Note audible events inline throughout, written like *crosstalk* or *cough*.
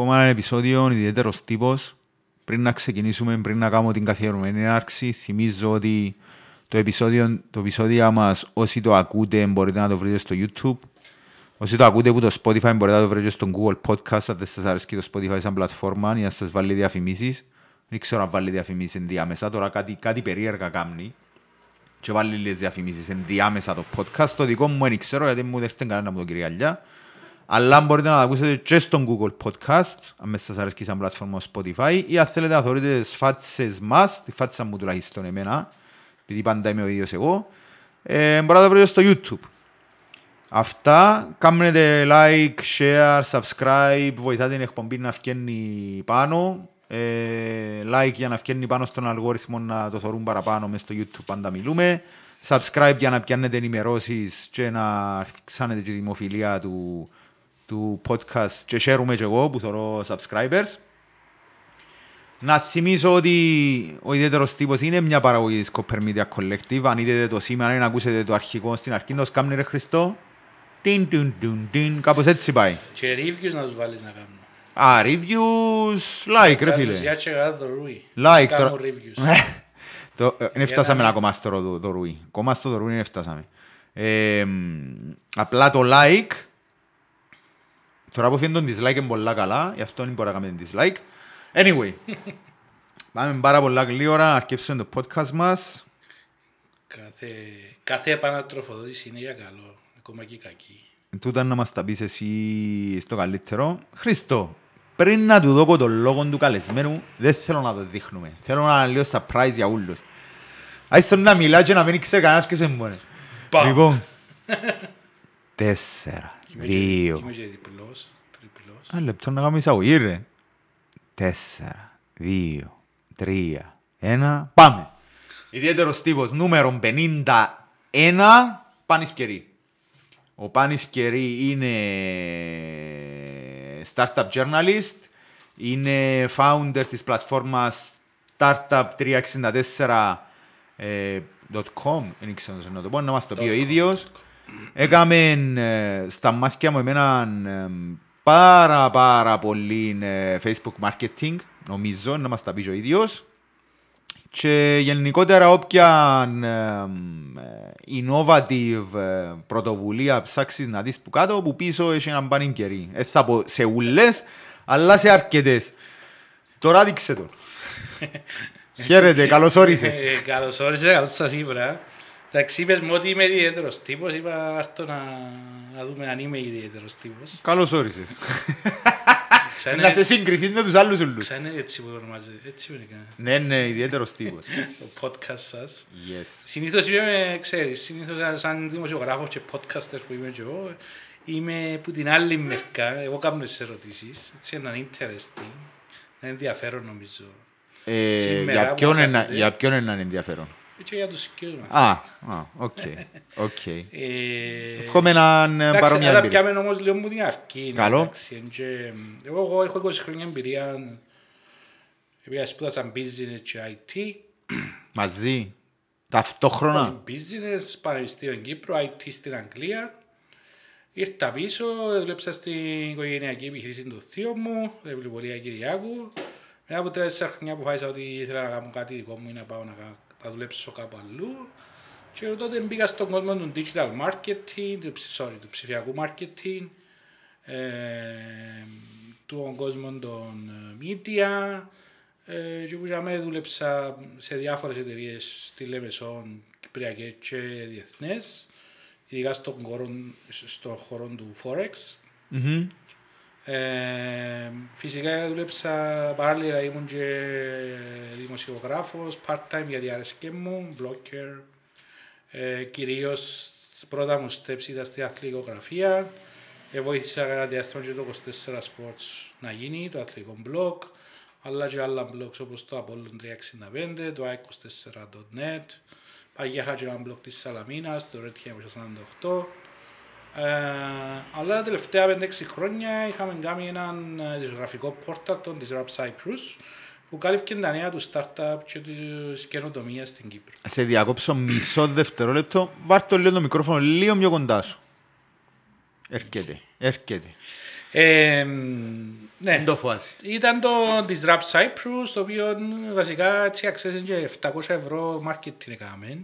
ακόμα ένα επεισόδιο ιδιαίτερος τύπος. Πριν να ξεκινήσουμε, πριν να κάνουμε την καθιερωμένη έναρξη, θυμίζω ότι το επεισόδιο, το επεισόδιο μας, όσοι το ακούτε, μπορείτε να το βρείτε στο YouTube. Όσοι το ακούτε από το Spotify, μπορείτε να το βρείτε στο Google Podcast, αν δεν σας αρέσει το Spotify σαν πλατφόρμα, για να σας βάλει διαφημίσεις. Δεν ξέρω αν βάλει διαφημίσεις ενδιάμεσα, τώρα κάτι, κάτι περίεργα κάνει. Και βάλει λίγες διαφημίσεις ενδιάμεσα το podcast. Το δικό μου δεν ξέρω, γιατί μου δεν έρχεται κανένα από τον κυρία Αλιά. Αλλά μπορείτε να το ακούσετε και στο Google Podcast, αν μέσα σας αρέσει σαν πλατφόρμα Spotify, ή αν θέλετε να θεωρείτε τις φάτσες μας, τη φάτσα μου τουλάχιστον εμένα, επειδή πάντα είμαι ο ίδιος εγώ, ε, μπορείτε να το βρείτε στο YouTube. Αυτά, κάνετε like, share, subscribe, βοηθάτε την εκπομπή να βγαίνει πάνω. Ε, like για να βγαίνει πάνω στον αλγόριθμο να το θεωρούν παραπάνω μέσα στο YouTube πάντα μιλούμε. Subscribe για να πιάνετε ενημερώσεις και να αυξάνετε τη δημοφιλία του, του podcast και share και εγώ που θεωρώ subscribers. Να θυμίσω ότι ο ιδιαίτερος τύπος είναι μια παραγωγή της Copper Media Collective. Αν είδετε το σήμερα, αν ακούσετε το αρχικό στην αρχή, το σκάμνει ρε Χριστό. Τιν, τιν, τιν, τιν. Κάπως έτσι πάει. Και reviews να τους βάλεις να κάνουν. Α, reviews, like ρε φίλε. Για και καλά το Ρούι. Like Κάνω τώρα. reviews. *laughs* Το- ε, Δεν φτάσαμε να- ακόμα στο ρο- το ρούι. Ακόμα στο το ρούι δεν φτάσαμε. Ε, μ, απλά το like, τώρα που φαίνεται το dislike είναι πολλά καλά, γι' αυτό δεν μπορεί να κάνουμε dislike. Anyway, *laughs* πάμε πάρα πολλά γλύωρα να αρκεύσουμε το podcast μας. Κάθε, κάθε επανατροφοδότηση είναι για καλό, ακόμα και κακή. Τούτα να μας τα πεις εσύ στο καλύτερο. Χριστό, πριν να του δώκω τον λόγο του καλεσμένου, δεν θέλω να το δείχνουμε. Θέλω να είναι λίγο surprise για όλους. Ας τον να μιλά και να μην ξέρει κανένας και σε μόνος. Παμ. Λοιπόν, τέσσερα, Είμαι και- δύο, Είμαι και διπλός, τριπλός. ένα λεπτό να κάνουμε εισαγωγή ρε. Τέσσερα, δύο, τρία, ένα, πάμε. Ιδιαίτερος τύπος νούμερο 51, Πάνης Κερί. Ο Πάνης Κερί είναι startup journalist, είναι founder της πλατφόρμας startup364.com, δεν ξέρω να το πω, να μας το πει ο ίδιος. Έκαμε ε, στα μάτια μου εμένα ε, πάρα πάρα πολύ ε, Facebook marketing, νομίζω, να μας τα πεις ο ίδιος. Και γενικότερα όποια ε, ε, innovative ε, πρωτοβουλία ψάξεις να δεις που κάτω, που πίσω έχει έναν πάνιν κερί. Δεν θα πω σε ούλες, αλλά σε αρκετές. Τώρα δείξε το. *laughs* Χαίρετε, καλώς όρισες. Ε, Καλώς όρισες, καλώς σας είπα. Εντάξει, είπες μου ότι είμαι ιδιαίτερος τύπος, είπα άρτο να, να δούμε αν είμαι ιδιαίτερος τύπος. Καλώς όρισες. Ξάνε- Να σε συγκριθείς με τους άλλους ούλους. Ξάνε έτσι που ονομάζεται, έτσι που είναι κανένα. Ναι, ναι, ιδιαίτερος τύπος. *laughs* το podcast σας. Yes. Συνήθως είμαι, ξέρεις, συνήθως σαν- σαν δημοσιογράφος και podcaster που είμαι και εγώ, είμαι που την άλλη μερικά, εγώ κάνω τις ερωτήσεις, έτσι είναι interesting, είναι ενδιαφέρον νομίζω. Ε, Σήμερα για, που ποιον μας είναι, ακούτε. για ποιον είναι ενδιαφέρον; Και για τους σκιούς μας. Α, α, οκ. οκ. Ε, Εύχομαι να είναι εντάξει, παρόμοια άρα εμπειρία. πιάμε όμως λίγο μου την αρκή. Καλό. εντάξει, εν και, Εγώ, εγώ έχω 20 χρόνια εμπειρία, επειδή σπούδασα business και IT, Μαζί. Ταυτόχρονα. business, πανεπιστήμιο Κύπρο, IT στην Αγγλία. Ήρθα πίσω, δούλεψα στην οικογενειακή επιχείρηση του θείου μου, την βιβλιοπολία Κυριάκου. Μετά από τέσσερα χρόνια αποφάσισα ότι ήθελα να κάνω κάτι δικό μου ή να πάω να, κα- να δουλέψω κάπου αλλού. Και τότε μπήκα στον κόσμο του digital marketing, του, ψ- sorry, του ψηφιακού marketing, ε, του κόσμο των ε, media, ε, και που για μένα δούλεψα σε διάφορες εταιρείες στη Λεμεσόν, Κυπριακές και διεθνές, ειδικά στον χώρο, στον χώρο του Forex. Μμμ. Ε, φυσικά δούλεψα παράλληλα, ήμουν και δημοσιογράφος, part-time γιατί άρεσκε μου, blogger. Ε, κυρίως πρώτα μου steps ήταν στη αθλητικογραφία. Ε, βοήθησα ένα διάστημα και το 24 Sports να γίνει, το αθλητικό blog, αλλά και άλλα blogs όπως το Apollon 365, το i24.net. Παγιά είχα και ένα blog της Σαλαμίνας, το Red 1948. Ε, αλλά τα τελευταία 5-6 χρόνια είχαμε κάνει έναν ε, δισκογραφικό πόρταλ των της Rap Cyprus που κάλυφε τα νέα του startup και της καινοτομίας στην Κύπρο. Σε διακόψω μισό δευτερόλεπτο. Βάρ' το λίγο το μικρόφωνο λίγο πιο κοντά σου. Έρχεται, έρχεται. Ε, ναι. Δεν το φάση. Ήταν το Disrupt Cyprus, το οποίο βασικά έτσι αξίζει και 700 ευρώ marketing έκαμε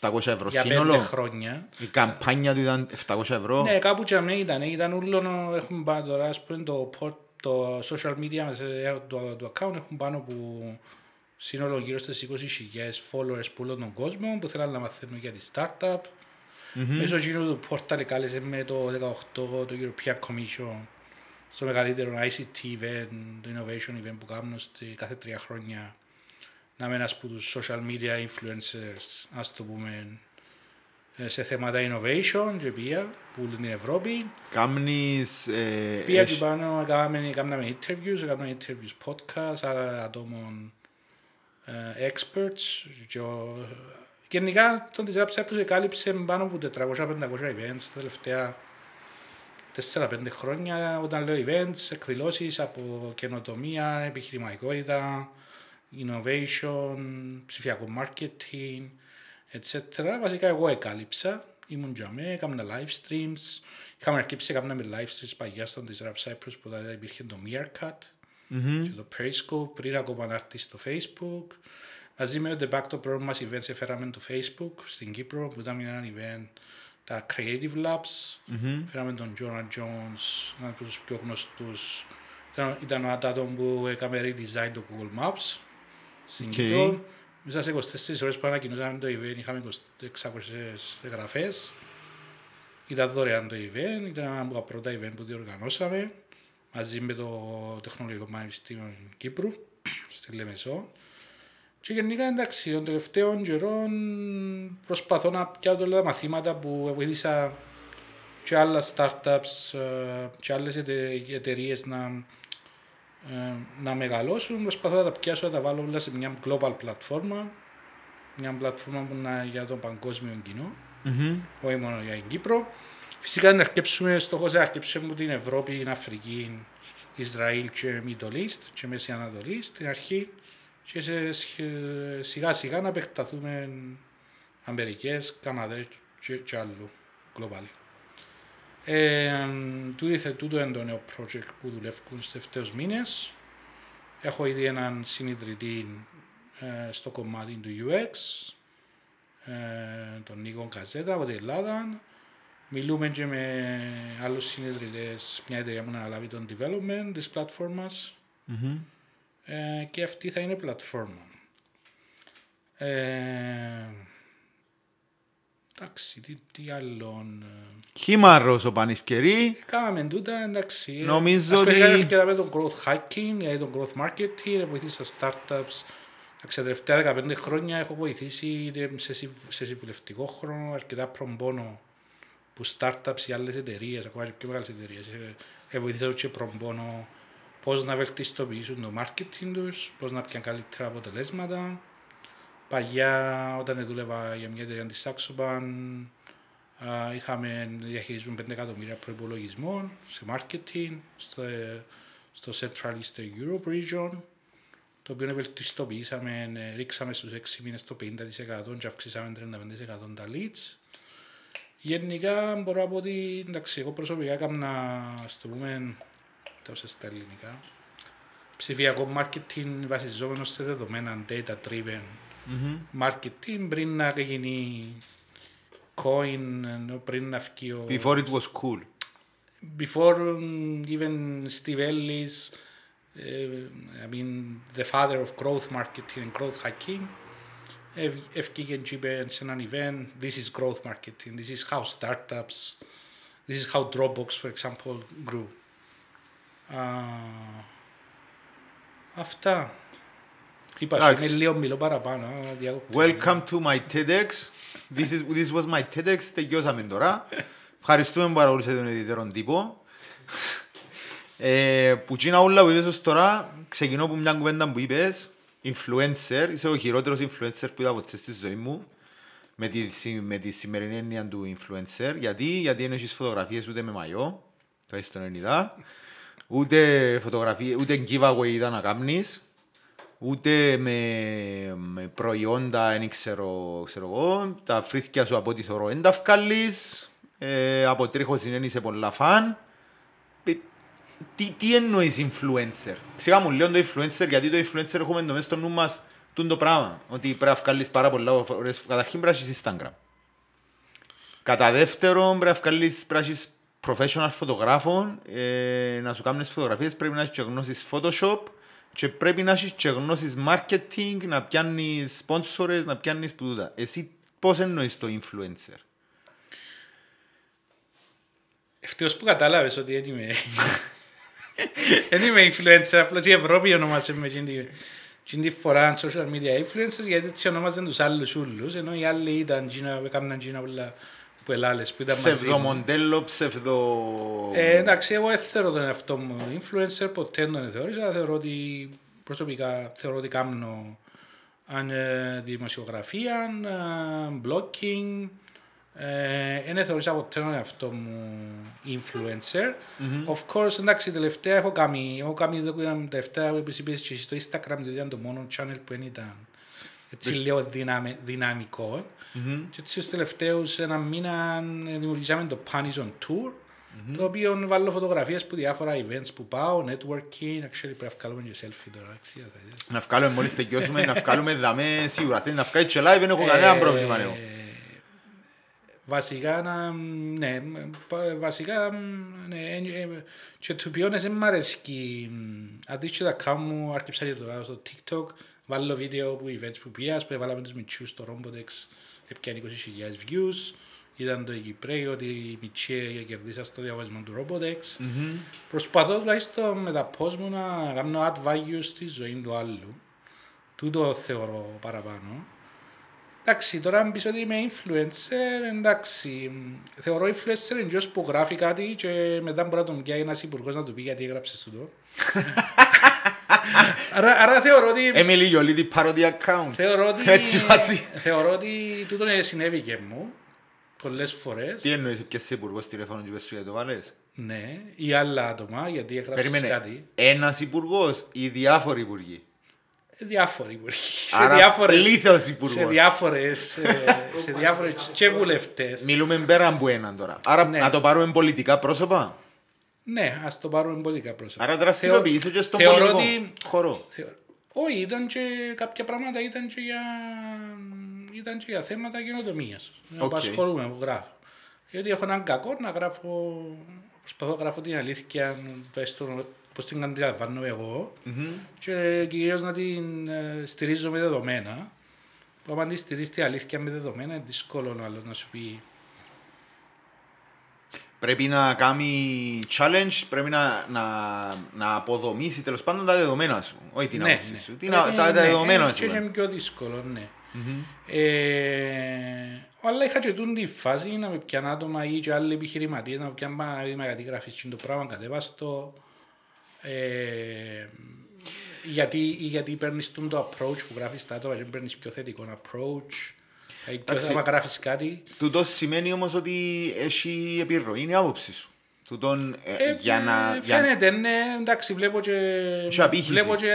700 ευρώ για πέντε σύνολο. χρόνια. Η καμπάνια του ήταν 700 ευρώ. Ναι, κάπου και αμέ ήταν. Ήταν όλο, έχουμε πάνω τώρα, ας πούμε, το, port- το social media μας, ε, το, το account έχουν πάνω που σύνολο γύρω στις 20.000 followers που όλο τον κόσμο που θέλουν να μαθαίνουν για τη startup. Μέσω εκείνου του πόρταλ κάλεσε με το 18 το European Commission στο μεγαλύτερο ICT event, το innovation event που κάνουν στη, κάθε τρία χρόνια να είμαι ένας από τους social media influencers, ας το πούμε, ε, σε θέματα innovation και πήγα που είναι στην Ευρώπη. Κάμνεις... ε, Πήγα έχ- και πάνω, κάναμε, κάναμε interviews, κάναμε interviews podcast, άρα ατόμων ε, experts. Και ο, γενικά τον της Rap Cyprus εκάλυψε πάνω από 400-500 events τα τελευταία 4-5 χρόνια. Όταν λέω events, εκδηλώσεις από καινοτομία, επιχειρηματικότητα, innovation, ψηφιακό marketing, etc. Βασικά εγώ εκάλυψα, ήμουν για μέ, έκανα live streams. Είχαμε αρχίσει, έκαναμε live streams παγιά στον της Rap Cyprus που τότε υπήρχε το Meerkat Μμμ. και το Periscope πριν ακόμα να έρθει στο Facebook. Μαζί με το De Facto πρώτο μας event έφεραμε το Facebook στην Κύπρο που ήταν ένα event τα Creative Labs. Μμμ. Φέραμε τον Jonah Jones, ένας από τους πιο γνωστούς. Ήταν, ήταν το άτομο που έκαμε redesign το Google Maps στην Οκ. Κύπρο. Μέσα σε 24 ώρες που ανακοινώσαμε το event είχαμε 600 εγγραφές. Ήταν δωρεάν το event, ήταν ένα από τα πρώτα event που διοργανώσαμε μαζί με το Τεχνολογικό Πανεπιστήμιο Κύπρου *clears throat* στη Λεμεσό. Και γενικά εντάξει, των τελευταίων καιρών προσπαθώ να πιάσω όλα τα μαθήματα που βοήθησα και άλλα startups ε, και άλλες εταιρείες να, ε, να μεγαλώσουν. Προσπαθώ να τα πιάσω, να τα βάλω όλα σε μια global πλατφόρμα. Μια πλατφόρμα που είναι για τον παγκόσμιο κοινό, Μμμ. όχι μόνο για την Κύπρο. Φυσικά να αρκέψουμε, στόχος να αρκέψουμε από την Ευρώπη, την Αφρική, Ισραήλ και Middle East και Μέση Ανατολή στην αρχή και σε, σχε- σιγά σιγά να επεκταθούμε Αμερικές, Καναδά και, και άλλου global. Ε, τούτο, θε- τούτο είναι το νέο project που δουλεύουν στους τελευταίους μήνες. Έχω ήδη έναν συνειδητή ε, στο κομμάτι του UX, ε, τον Νίκο Καζέτα από την Ελλάδα. Μιλούμε και με άλλους συνειδητές, μια εταιρεία που να αναλάβει τον development της πλατφόρμας Μμμ. ε, και αυτή θα είναι πλατφόρμα. Ε, εντάξει, τι, τι άλλον... ε, Χήμαρος ο Πανισκερή. Κάναμε τούτα, εντάξει. ε, Νομίζω ασχολήθηκα ότι- αρκετά με το growth hacking, δηλαδή το growth marketing, βοηθήσα startups. Εντάξει, τα τελευταία 15 χρόνια έχω βοηθήσει είτε σε, συμ- σε συμβουλευτικό χρόνο αρκετά προμπόνο που startups ή άλλες εταιρείες, ακόμα και πιο μεγάλες εταιρείες. Ε, ε, βοηθήσω και προμπόνο πώς να βελτιστοποιήσουν το marketing τους, πώς να πιάνουν καλύτερα αποτελέσματα. Παγιά, όταν δούλευα για μια εταιρεία της Saxoban, α, είχαμε διαχειριζούν 5 εκατομμύρια προπολογισμό σε marketing στο, στο Central Eastern Europe region, το οποίο βελτιστοποιήσαμε, ε, ρίξαμε στους 6 μήνες το 50% και αυξήσαμε 35% τα leads. Γενικά μπορώ να πω ότι εντάξει, εγώ προσωπικά έκανα, ας το πούμε, τόσο στα ελληνικά, ψηφιακό marketing βασιζόμενο σε δεδομένα data driven Μμμ. marketing πριν να γίνει coin, ενώ πριν να βγει ο... Before it was cool. before um, even Steve Ellis, uh, I mean the father of growth marketing and growth hacking, ευ- ευκήγε και είπε σε έναν event, this is growth marketing, this is how startups, this is how Dropbox, for example, grew. Ah, αυτά. Είπα, σου, Εντάξει. είναι λίγο μιλώ παραπάνω. α, διακόπτω. Welcome to my TEDx. This, is, this was my TEDx. Τελειώσαμε τώρα. Ευχαριστούμε που παρακολουθήσατε τον ιδιαίτερο τύπο. Ε, που τσίνα όλα που είπες ως τώρα, ξεκινώ από μια κουβέντα που είπες, influencer, είσαι ο χειρότερος influencer που είδα ποτέ στη ζωή μου, με τη, συ- με τη σημερινή έννοια του influencer, γιατί, γιατί δεν έχεις φωτογραφίες ούτε με μαγιό, το έχεις τον είδα, ούτε φωτογραφίες, ούτε giveaway είδα να κάνεις, ούτε με, με προϊόντα, δεν ξέρω, ξέρω εγώ, τα φρύθκια σου από ό,τι θεωρώ δεν τα βγάλεις, ε, από τρίχος δεν είσαι πολλά φαν. Ε, τι, τι εννοείς influencer; Ξηγά μου λέω το influencer γιατί το influencer έχουμε το μέσα στο νου μας τούν το πράγμα. Ότι πρέπει να βγάλεις πάρα πολλά φορές. Καταρχήν πρέπει να έχεις Instagram. Κατά δεύτερον πρέπει να βγάλεις, πρέπει να έχεις professional φωτογράφων, ε, να σου κάνεις φωτογραφίες πρέπει να έχεις και γνώσεις Photoshop και πρέπει να έχεις και γνώσεις marketing, να πιάνεις sponsors, να πιάνεις που τούτα. Εσύ πώς εννοείς το influencer; Ευτυχώς που κατάλαβες ότι δεν είμαι... *laughs* Δεν είμαι influencer, απλώς η Ευρώπη ονομάζεται με εκείνη τη- την φορά social media influencers γιατί έτσι ονομάζαν τους άλλους ούλους ενώ οι άλλοι ήταν εκείνα, έκαναν εκείνα πολλά που ελάλες που ήταν μαζί μου. Ψευδομοντέλο, ψευδο... Ε, εντάξει, εγώ δεν θεωρώ τον εαυτό μου influencer, ποτέ δεν τον θεώρησα. Θεωρώ ότι προσωπικά θεωρώ ότι κάνω αν, ε, δημοσιογραφία, ε, blogging. Ε, δεν θεωρήσα ποτέ τον εαυτό μου influencer. Of course, εντάξει, τελευταία έχω κάνει, έχω κάνει εδώ που ήταν τελευταία που είπες και στο Instagram, γιατί ήταν το μόνο channel που δεν ήταν έτσι λίγο δυναμι, δυναμικό. Και έτσι στους τελευταίους ένα μήνα ε, δημιουργήσαμε το Panis on Tour, το οποίο βάλω φωτογραφίες που διάφορα events που πάω, networking, actually πρέπει να βγάλουμε και selfie τώρα. αξία θα δεις. Να βγάλουμε μόλις τελειώσουμε, να βγάλουμε δαμές σίγουρα. Θέλει να βγάλει και live, δεν έχω κανένα Ε, πρόβλημα. Εγώ. Βασικά, να, ναι, πα- βασικά, ναι, ε, ε, και to be honest, δεν μ' αρέσει, αντίστοιχα τα account μου, άρχισα και τώρα στο TikTok, βάλω βίντεο που events που πήγα, που βάλαμε τους μητσούς στο Rombodex, έπιανε 20.000 views, ήταν το Κυπρέο ότι η Μιτσέ κερδίσα στο διαβασμό του Robodex. Προσπαθώ τουλάχιστον με τα post μου να κάνω add value στη ζωή του άλλου. Τούτο θεωρώ παραπάνω. Εντάξει, τώρα αν πεις ότι είμαι influencer, εντάξει, μ, θεωρώ influencer είναι ποιος που γράφει κάτι και μετά μπορεί να τον πιάει ένας υπουργός να του πει γιατί έγραψες τούτο. *laughs* άρα, άρα θεωρώ ότι... Emily Γιολίδη parody account. Θεωρώ ότι, Έτσι βάζει. θεωρώ ότι τούτο ε, συνέβη και μου πολλές φορές. Τι εννοείς, πιέσαι υπουργός τηλέφωνο και πες σου γιατί το βάλες; Ναι, ή άλλα άτομα, γιατί έγραψες Περίμενε, κάτι. ένας υπουργός ή διάφοροι υπουργοί; Διάφοροι υπουργοί. Άρα σε διάφορες, πλήθος υπουργός. σε διάφορες, ε, σε διάφορες και βουλευτές. Μιλούμε πέρα από έναν τώρα. Άρα Ναι. να το πάρουμε πολιτικά πρόσωπα; Ναι, ας το πάρουμε πολιτικά πρόσωπα. Άρα δραστηριοποιείσαι και στον θεωρώ πολιτικό ότι- χώρο. Θεω- Όχι, ήταν και κάποια πράγματα ήταν και για, ήταν και για θέματα καινοτομίας. Να Οκ. απασχολούμαι που γράφω. Γιατί έχω έναν κακό να γράφω, προσπαθώ να γράφω την αλήθεια, τουλάχιστον πώς την αντιλαμβάνω εγώ, και κυρίως να την ε, στηρίζω με δεδομένα. Που άμα τη στηρίζει την αλήθεια με δεδομένα, είναι δύσκολο ο άλλος να σου πει Πρέπει να κάνει challenge, πρέπει να, να, να αποδομήσει τέλος πάντων τα δεδομένα σου. Όχι την ναι, άποψη ναι. σου. Την, Πρέπει- τα, τα ναι, δεδομένα έτσι σου. Είναι ναι. πιο δύσκολο, ναι. Ε, αλλά είχα και τούν τη φάση να με πιάνουν άτομα ή και άλλοι επιχειρηματίες να με πιάνουν πάνω να γιατί γράφεις το πράγμα κατέβαστο. Ε, γιατί, ή γιατί παίρνεις τούν το approach που γράφεις τα άτομα και δεν παίρνεις πιο θετικό approach. Δηλαδή, πιο Εντάξει. άμα γράφεις κάτι. Τούτος σημαίνει όμως ότι έχει επιρροή, είναι η άποψη σου. Τούτον, ε, Ε, για να... ε, για- Φαίνεται, ναι, εντάξει, βλέπω και, Έχει απήχηση. βλέπω και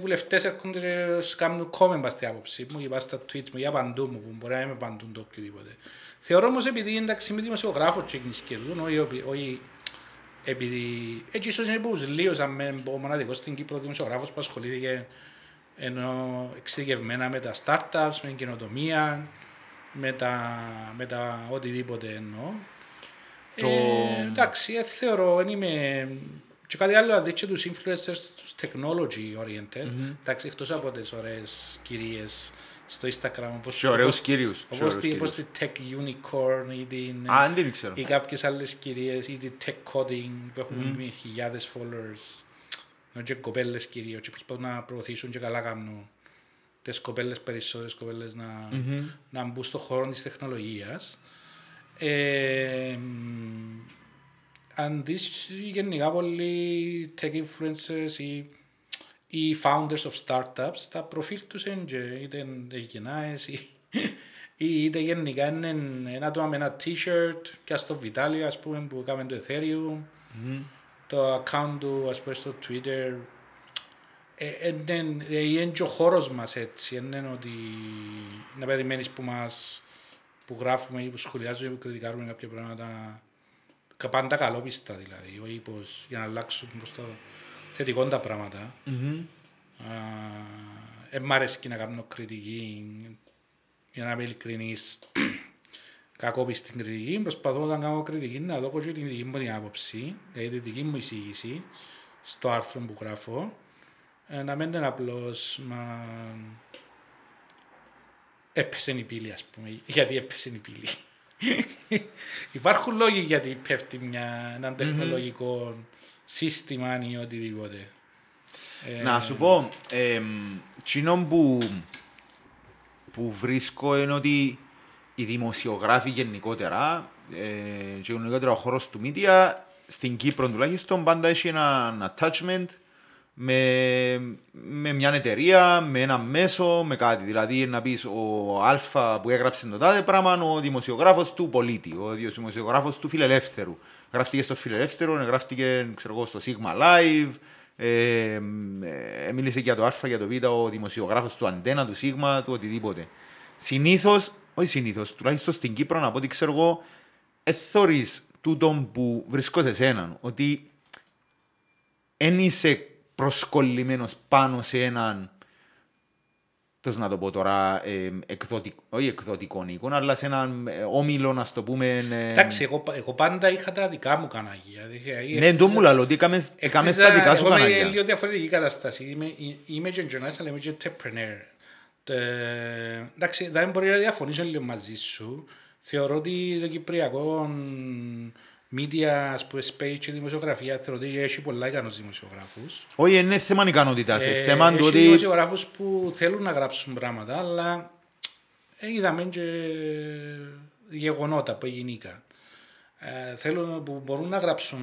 βουλευτές έρχονται και σου κάνουν comment πας στην άποψη μου ή πας στα tweets μου ή απαντούν μου που μπορεί να μην απαντούν το οποιοδήποτε. Θεωρώ όμως επειδή εντάξει είμαι δημοσιογράφος και κινησκελούν, όχι, όχι, όχι επειδή έτσι ίσως είναι που λίγο σαν με ο μοναδικός στην Κύπρο δημοσιογράφος που ασχολήθηκε ενώ εξειδικευμένα με τα startups, με την καινοτομία, με τα, με τα οτιδήποτε εννοώ. Το- Ε, εντάξει, ε, θεωρώ, δεν είμαι... Και κάτι άλλο, αν δείτε τους influencers, τους technology oriented, εντάξει, εκτός από τις ωραίες κυρίες στο Instagram, όπως, Σε ωραίους όπως- κύριους. σε όπως, ωραίους τη, όπως κύριους. τη tech unicorn ή την... Α, δεν την ξέρω. ή κάποιες άλλες κυρίες ή τη tech coding που έχουν mm. χιλιάδες followers ενώ και κοπέλες κυρίως και προσπαθούν να προωθήσουν και καλά κάνουν τις κοπέλες περισσότερες κοπέλες να, να μπουν στον χώρο της τεχνολογίας. Ε, μ, αν δεις γενικά πολλοί tech influencers ή, ή founders of startups, τα προφίλ τους είναι και είτε γεννάες ή, ή είτε γενικά είναι ένα άτομα με ένα t-shirt και στο Vitaly ας πούμε που έκαμε το Ethereum, το account του ας πούμε στο Twitter. Ε, ε, ναι, ε, είναι και ο χώρος μας έτσι, δεν είναι ότι να περιμένεις που μας που γράφουμε ή που σχολιάζουμε ή που κριτικάρουμε κάποια πράγματα κα- πάντα καλόπιστα δηλαδή, όχι πως για να αλλάξουν προς το θετικό τα πράγματα. Μμμ. Δεν μ' αρέσει και να κάνω κριτική, για να είμαι ειλικρινής, *clears throat* κακόπιστη κριτική. Προσπαθώ όταν κάνω κριτική να δω και την δική μου την άποψη, δηλαδή τη δική μου εισήγηση στο άρθρο που γράφω, ε, να μην είναι απλώς μα... έπεσε η πύλη, ας πούμε, *laughs* γιατί έπεσε η πύλη. *laughs* Υπάρχουν λόγοι γιατί πέφτει μια, ένα τεχνολογικό σύστημα ή οτιδήποτε. Ε, Να σου πω, εμ, τσινόν που, που βρίσκω είναι ότι οι δημοσιογράφοι γενικότερα ε, και γενικότερα ο χώρος του media στην Κύπρο τουλάχιστον πάντα έχει ένα attachment με, με μια εταιρεία, με ένα μέσο, με κάτι. Δηλαδή να πεις ο Α που έγραψε το τάδε πράγμα, ο δημοσιογράφος του πολίτη, ο δημοσιογράφος του φιλελεύθερου. Γράφτηκε στο φιλελεύθερο, γράφτηκε ξέρω εγώ, στο Sigma Live, ε, ε, μίλησε για το Α, για το Β, ο δημοσιογράφος του Αντένα, του Sigma, του οτιδήποτε. Συνήθως, όχι συνήθως, τουλάχιστον στην Κύπρο, από ό,τι ξέρω εγώ, εθώρεις τούτον που βρισκώ σε σέναν, ότι δεν είσαι προσκολλημένος πάνω σε έναν πώς να το πω τώρα, ε, εκδοτικό, όχι εκδοτικό εικόνα, αλλά σε έναν ε, όμιλο, να το πούμε. ε, Εντάξει, εγώ, εγώ πάντα είχα τα δικά μου κανάγια. Δηλαδή, ναι, το μου λέω, ότι έκαμες, έκαμες τα δικά σου Εγώ είμαι κανάλια. λίγο διαφορετική κατάσταση. Είμαι, είμαι και journalist, αλλά είμαι και entrepreneur. Ε, εντάξει, δεν μπορεί να διαφωνήσω λίγο μαζί σου. Θεωρώ ότι το κυπριακό media, ας πούμε, space και δημοσιογραφία, θεωρώ ότι έχει πολλά ικανούς δημοσιογράφους. Όχι, είναι θέμα ικανότητας, είναι Ε, θέμα του έχει ότι... δημοσιογράφους που θέλουν να γράψουν πράγματα, αλλά ε, είδαμε και γεγονότα που έγινηκαν. Ε, θέλουν, που μπορούν να γράψουν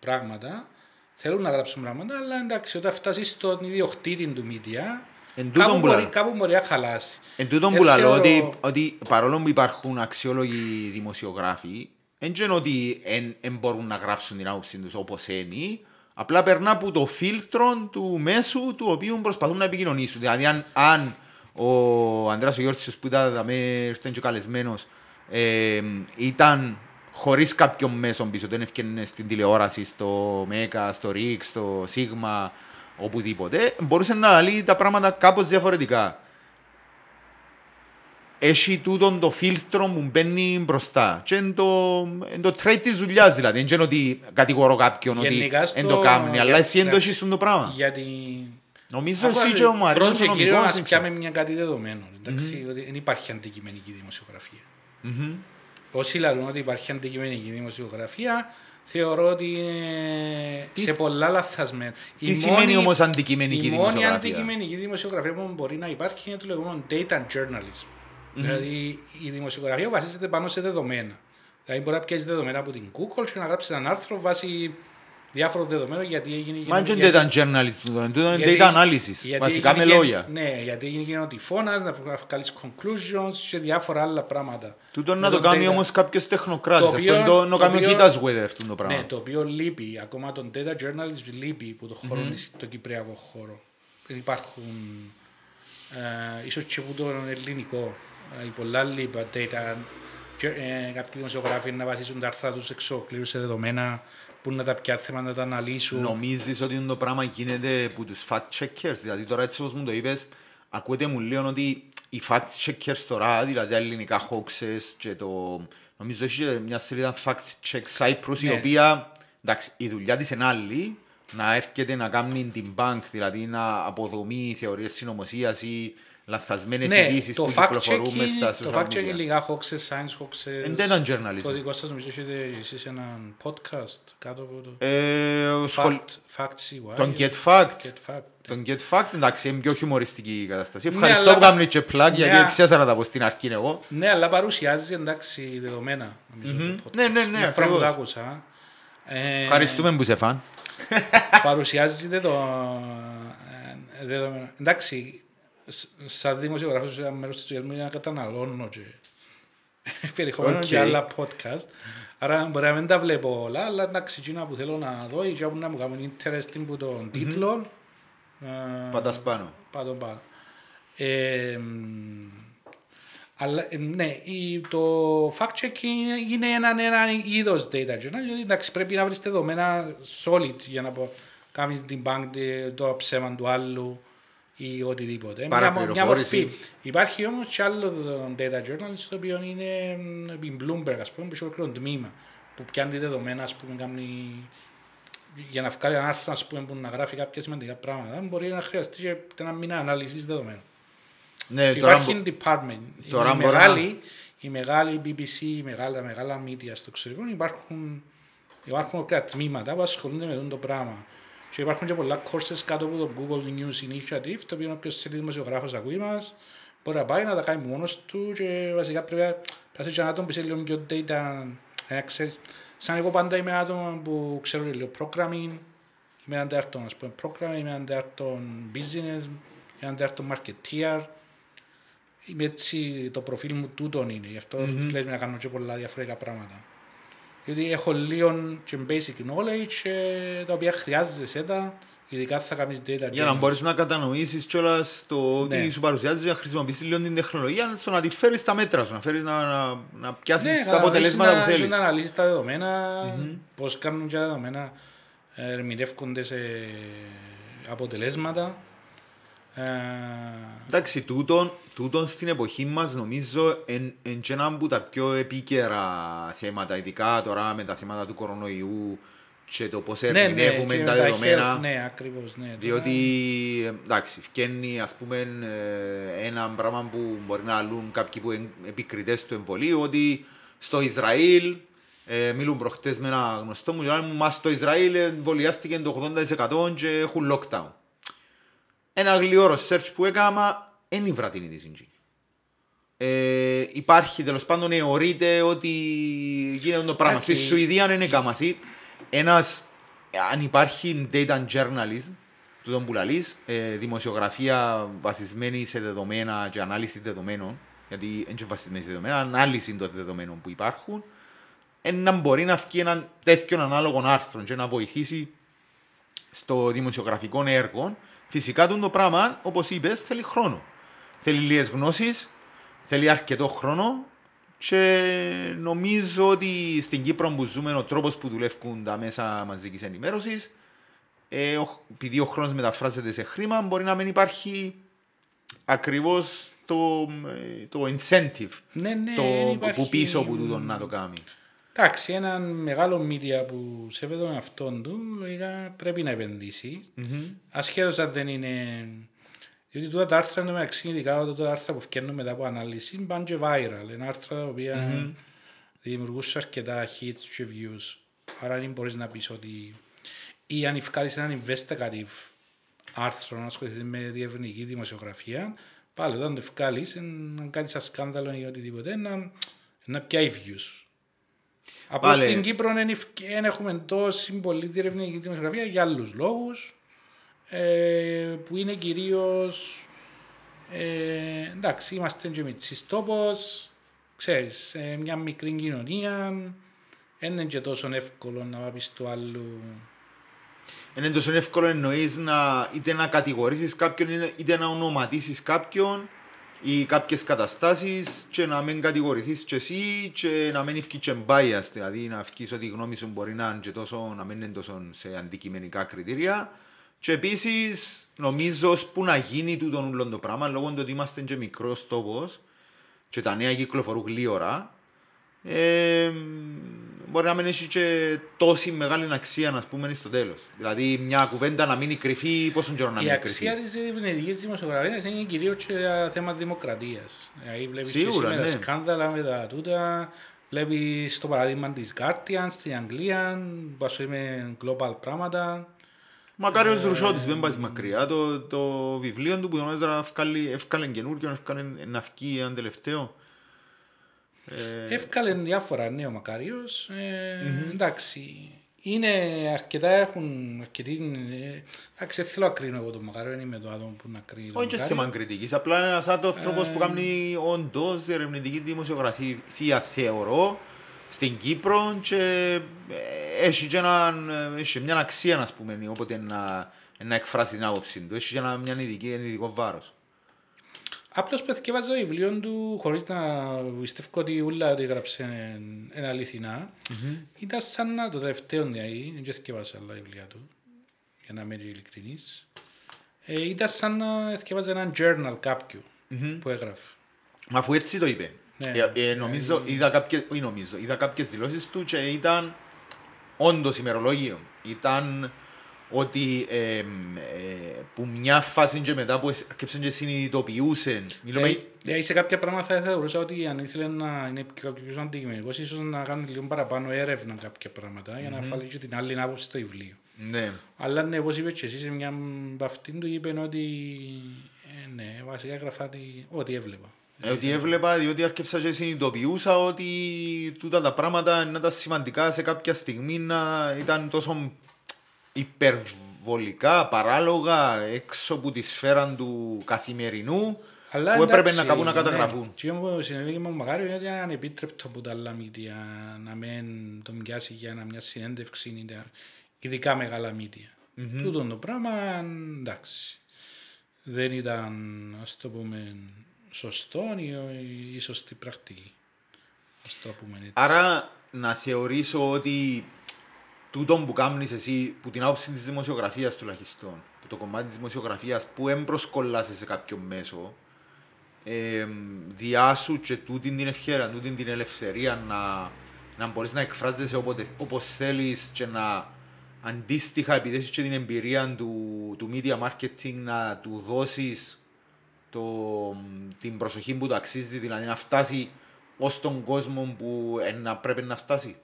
πράγματα, θέλουν να γράψουν πράγματα, αλλά εντάξει, όταν φτάσεις στον ιδιοκτήτη του media, Εν τούτον κάπου που μπορεί, λέω. κάπου μπορεί να χαλάσει. Εν τούτον Ε, που λέω θεωρώ- ότι, ότι παρόλο που υπάρχουν αξιόλογοι δημοσιογράφοι, δεν είναι ότι δεν μπορούν να γράψουν την άποψη τους όπως είναι, απλά περνά από το φίλτρο του μέσου του οποίου προσπαθούν να επικοινωνήσουν. Δηλαδή αν, αν ο Ανδρέας ο Γιώργης που ήταν δαμέ, ήρθε και καλεσμένος, ε, ήταν χωρίς κάποιον μέσο πίσω, δεν έφτιανε στην τηλεόραση, στο ΜΕΚΑ, στο ΡΙΚ, στο ΣΥΓΜΑ, οπουδήποτε, μπορούσε να λέει τα πράγματα κάπως διαφορετικά έχει τούτον το φίλτρο που μπαίνει μπροστά. Και είναι το, είναι το trade της δουλειάς δηλαδή. Δεν είναι ότι κατηγορώ κάποιον ότι Γενικά δεν το κάνει, αλλά εσύ δεν το έχεις το πράγμα. Γιατί Νομίζω εσύ και ο Μαρίνος Πρώτον ο και κύριο νομικός. μας πιάμε μια κάτι δεδομένο. Εντάξει, ότι δεν υπάρχει αντικειμενική δημοσιογραφία. Μμμ. Όσοι λαλούν ότι υπάρχει αντικειμενική δημοσιογραφία, θεωρώ ότι είναι Τι σε σ- πολλά λαθασμένο. Τι σημαίνει όμως αντικειμενική Η μόνη δημοσιογραφία; αντικειμενική δημοσιογραφία που μπορεί να υπάρχει είναι το λεγόμενο data journalism. Δηλαδή η δημοσιογραφία βασίζεται πάνω σε δεδομένα. Δηλαδή μπορεί να πιάσει δεδομένα από την Google και να γράψεις ένα άρθρο βάσει διάφορων δεδομένων γιατί έγινε Μα δεν γιατί- είναι data journalism, τούτο, τούτο είναι γιατί- data analysis, γιατί βασικά με έγινε- λόγια. Ναι, γιατί έγινε και τυφώνας, να βγάλεις conclusions και διάφορα άλλα πράγματα. Τούτο Με να το τον κάνει data. όμως κάποιος τεχνοκράτης, Το ας πούμε οποίο- το να το κάνει ο οποίο- Κίτας Weather τούτο Ναι, πράγμα. το οποίο λείπει, ακόμα τον data journalism λείπει που το χώρο, το κυπριακό χώρο. Δεν υπάρχουν, ε, ίσως και που τον ελληνικό, ε, οι πολλά λείπα data, και, ε, κάποιοι δημοσιογράφοι να βασίσουν τα άρθρα τους εξωκλήρους σε δεδομένα που να τα πιάθουν να τα αναλύσουν. Νομίζεις ότι το πράγμα γίνεται από τους fact checkers, δηλαδή τώρα έτσι όπως μου το είπες, ακούτε μου λέω ότι οι fact checkers τώρα, δηλαδή τα ελληνικά hoaxes και το... Νομίζω έχει και μια σελίδα fact check Cyprus η Ναι. οποία, εντάξει, η δουλειά της είναι άλλη, να έρχεται να κάνει την bank, δηλαδή να αποδομεί θεωρίες συνωμοσίας ή λαθασμένες Ναι, ειδήσεις το που fact κυκλοφορούν μες στα checking, το social fact checking media. λίγα hoaxes, science hoaxes. Εν τέτοιον journalism. Το δικό σας νομίζω έχετε εσείς έναν podcast κάτω από το Ε, ο σχολ- fact, fact CY. Τον Get Fact. Get fact. Τον Get Fact, εντάξει, είναι πιο χιουμοριστική η κατάσταση. Ναι, Ευχαριστώ αλλά- που κάνουν και plug, γιατί Ναι. εξέσαρα τα πω στην αρχή εγώ. Ναι, αλλά παρουσιάζει εντάξει δεδομένα. νομίζω, το podcast. Ναι, ναι, ναι, Μια φορά που το ακριβώς. άκουσα. Ε, Ευχαριστούμε που σε φαν. *laughs* Παρουσιάζει το ε, δεδομένα. Εντάξει, σ- σαν δημοσιογράφος, σαν μέρος της δουλειάς μου είναι να καταναλώνω και *laughs* περιεχόμενο Οκ. και άλλα podcast. Άρα μπορεί να μην τα βλέπω όλα, αλλά εντάξει, εκείνα που θέλω να δω ή εκείνα που να μου κάνουν interesting που τον τίτλο. ε, Πατάς πάνω. Πάντων πάνω. Ε, μ, Αλλά ε, ναι, η- το fact-checking είναι, είναι ένα, ένα είδος data journal, γιατί εντάξει, πρέπει να βρεις δεδομένα solid για να πω, κάνεις την bank το ψέμα του άλλου ή οτιδήποτε. Μια, μο- μια Παραπληροφόρηση. μορφή. Υπάρχει όμως και άλλο data journal, το οποίο είναι μ, η Bloomberg, ας πούμε, που έχει ολόκληρο τμήμα, που πιάνει δεδομένα, ας πούμε, κάνει για να βγάλει ένα άρθρο ας πούμε, που να γράφει κάποια σημαντικά πράγματα, μπορεί να χρειαστεί και ένα μήνα ανάλυσης δεδομένων. Ναι, τώρα Υπάρχει μπο- department. τώρα η, μπορώ μεγάλη, η μεγάλη BBC, η μεγάλα, τα μεγάλα media στο εξωτερικό υπάρχουν, υπάρχουν και τμήματα που ασχολούνται με αυτό το πράγμα. Και υπάρχουν και πολλά courses κάτω από το Google News Initiative, το οποίο όποιος θέλει δημοσιογράφος ακούει μας, μπορεί να πάει να τα κάνει μόνος του και βασικά πρέπει να πρέπει και ένα άτομο που είσαι λίγο πιο data, να ξέρεις. Σαν εγώ πάντα είμαι ένα άτομο που ξέρω και λίγο programming, είμαι αντάρτον ας πούμε programming, είμαι αντάρτον business, είμαι αντάρτον marketeer, είμαι έτσι, το προφίλ μου τούτον είναι, γι' αυτό mm-hmm. να κάνω και πολλά διαφορετικά πράγματα. Γιατί έχω λίγο και basic knowledge ε, τα οποία χρειάζεσαι σε τα, ειδικά θα κάνεις data Για να journalism. μπορείς να κατανοήσεις κιόλας το Ναι. ότι σου παρουσιάζεις για να χρησιμοποιήσεις λίγο την τεχνολογία στο να τη φέρεις στα μέτρα σου, να, φέρεις, να, να, να πιάσεις Ναι, τα να αποτελέσματα μπορείς που να- θέλεις. Να αναλύσεις τα δεδομένα, πώς κάνουν και τα δεδομένα, ε, ερμηνεύκονται σε αποτελέσματα. Ε, Εντάξει, τούτον, τούτον στην εποχή μας νομίζω εν, εν και ένα από τα πιο επίκαιρα θέματα, ειδικά τώρα με τα θέματα του κορονοϊού και το πώς ναι, ναι, ερμηνεύουμε και τα με τα δεδομένα. health, Ναι, ακριβώς, ναι. Διότι, εντάξει, βγαίνει ας πούμε ε, ένα πράγμα που μπορεί να λούν κάποιοι που είναι επικριτές του εμβολίου, ότι στο Ισραήλ, ε, μιλούν προχτές με ένα γνωστό μου, και λένε μου, μα στο Ισραήλ εμβολιάστηκε το 80% και έχουν lockdown. Ένα γλυόρο search που έκανα, δεν ήβρα την είδηση. εκεί. Ε, υπάρχει τέλος πάντων, εωρείται ότι γίνεται το πράγμα. Στη Εντάξει. Σουηδία δεν είναι κάμαση. Ένας, αν υπάρχει data journalism, του τον που λαλείς, ε, δημοσιογραφία βασισμένη σε δεδομένα και ανάλυση δεδομένων, γιατί δεν είναι βασισμένη σε δεδομένα, ανάλυση των δεδομένων που υπάρχουν, ε, να μπορεί να βγει ένα τέτοιο ανάλογο άρθρο και να βοηθήσει στο δημοσιογραφικό έργο. Φυσικά το πράγμα, όπως είπες, θέλει χρόνο. Θέλει λίγες γνώσεις, θέλει αρκετό χρόνο και νομίζω ότι στην Κύπρο που ζούμε ο τρόπος που δουλεύουν τα μέσα μαζικής ενημέρωσης ε, ο- επειδή ο χρόνος μεταφράζεται σε χρήμα μπορεί να μην υπάρχει ακριβώς το, ε, το incentive Ναι, ναι, το, δεν που υπάρχει- πίσω από τούτο να το κάνει. Εντάξει, ένα μεγάλο media που σέβεται τον αυτόν του, λογικά πρέπει να επενδύσει. Ασχέτως αν δεν είναι... Διότι τούτα τα άρθρα είναι μεταξύ, ειδικά όταν τα άρθρα που φτιάχνουν μετά από ανάλυση, πάνε και viral. Είναι άρθρα τα οποία δημιουργούσαν αρκετά hits και views. Άρα δεν μπορείς να πεις ότι... Ή αν βγάλεις ένα investigative άρθρο να ασχοληθείς με διευρυνική δημοσιογραφία, πάλι όταν το βγάλεις, να κάνεις ένα σκάνδαλο ή οτιδήποτε, να, να πιάει views. Απλώς Πάλι. στην Κύπρο δεν ευκ- δεν έχουμε τόση πολύ διερευνητική δημοσιογραφία για άλλους λόγους, ε, που είναι κυρίως, ε, εντάξει, είμαστε και μητσής τόπος, ξέρεις, ε, μια μικρή κοινωνία, δεν είναι και τόσο εύκολο να πεις του άλλου, Είναι τόσο εύκολο εννοείς να είτε να κατηγορήσεις κάποιον είτε- είτε να ονοματίσεις κάποιον ή κάποιες καταστάσεις και να μην κατηγορηθείς και εσύ και να μην ευκεί και bias, δηλαδή να ευκείς ότι η γνώμη σου μπορεί να, είναι και τόσο, να μην είναι τόσο σε αντικειμενικά κριτήρια. Και επίσης νομίζω που να γίνει τούτο όλο το πράγμα λόγω του ότι είμαστε και μικρός τόπος και τα νέα κυκλοφορούν γλύωρα ε, μπορεί να μην έχει και τόση μεγάλη αξία να πούμε στο τέλος. Δηλαδή μια κουβέντα να μείνει κρυφή, πόσο καιρό να Η μείνει κρυφή. αξία της ερευνητικής δημοσιογραφίας είναι κυρίως και για θέμα δημοκρατίας. Δηλαδή βλέπεις και εσύ Σίγουρα, με τα ναι. σκάνδαλα, με τα τούτα, βλέπεις το παράδειγμα της Guardian στην Αγγλία, που ας πούμε global πράγματα. Μακάριος Ρουσότης, δεν πάει μακριά. Το, το βιβλίο του που τον έδρα έφκαλε καινούργιο, έφκαλε να βγει έναν τελευταίο. Ε, Εύκαλε διάφορα νέο Μακάριος. Ε, Εντάξει, είναι αρκετά, έχουν αρκετή... Ε, εντάξει, δεν θέλω να κρίνω εγώ τον Μακάριο, δεν είμαι το άτομο που να κρίνει τον όχι και Μακάριο. θέμα κριτικής, απλά είναι ένας άνθρωπος Ε. που κάνει όντως ερευνητική δημοσιογραφία, θεωρώ, στην Κύπρο και ε, έχει και έναν, ε, έχει μια αξία, ας πούμε, όποτε να, να εκφράσει την άποψη του. Έχει και ένα, μια ειδική, ένα ειδικό βάρος. Απλώς που εθιέβαζα το βιβλίο του χωρίς να πιστεύω ότι ούλα ότι έγραψε είναι αληθινά. Ήταν σαν να το τελευταίο δηλαδή, δεν εθιέβαζα άλλα βιβλία του, για να είμαι ειλικρινής. Ε, ήταν σαν να εθιέβαζα ένα journal κάποιου που έγραφε. Μα αφού έτσι το είπε. Ναι. Ε, ε, νομίζω, είδα κάποιες, όχι νομίζω, είδα κάποιες δηλώσεις του και ήταν όντως ημερολόγιο. Ήταν ότι ε, ε, που μια φάση και μετά που έρχεψαν και συνειδητοποιούσε. Μιλούμε... Ε, Δηλαδή σε κάποια πράγματα θα θεωρούσα ότι αν ήθελε να είναι πιο κάποιος αντικειμενικός, ίσως να κάνει λίγο παραπάνω έρευνα κάποια πράγματα για να βάλει και την άλλη άποψη στο βιβλίο. Ναι. Αλλά ναι, όπως είπες και εσύ, σε μια από αυτήν του είπε ότι ε, ναι, βασικά έγραφα ότι- ό,τι έβλεπα. Ε, ότι έβλεπα, διότι άρχισα και συνειδητοποιούσα ότι τούτα τα πράγματα να ήταν σημαντικά σε κάποια στιγμή να ήταν τόσο υπερβολικά, παράλογα, έξω από τη σφαίρα του καθημερινού, Αλλά που έπρεπε εντάξει, να κάπου να ναι. καταγραφούν. Τι όμως συνέβη και με τον Μακάριο είναι ότι είναι ανεπίτρεπτο από τα άλλα μίδια να μην τον πιάσει για να μια συνέντευξη, είναι ειδικά μεγάλα μίδια. Τούτο το πράγμα, εντάξει, δεν ήταν, ας το πούμε, σωστό ή η σωστή πρακτική. Ας το πούμε έτσι. Άρα να θεωρήσω ότι τούτο που κάνεις εσύ, που την άποψη της δημοσιογραφίας τουλάχιστον, που το κομμάτι της δημοσιογραφίας που έμπροσκολάσαι σε κάποιο μέσο, ε, διάσου και τούτη την ευχαίρεια, τούτη την ελευθερία να, να μπορείς να εκφράζεσαι όποτε, όπως θέλεις και να αντίστοιχα επειδή έχεις και την εμπειρία του, του media marketing να του δώσεις το, την προσοχή που του αξίζει, δηλαδή να φτάσει ως τον κόσμο που ε, να πρέπει να φτάσει.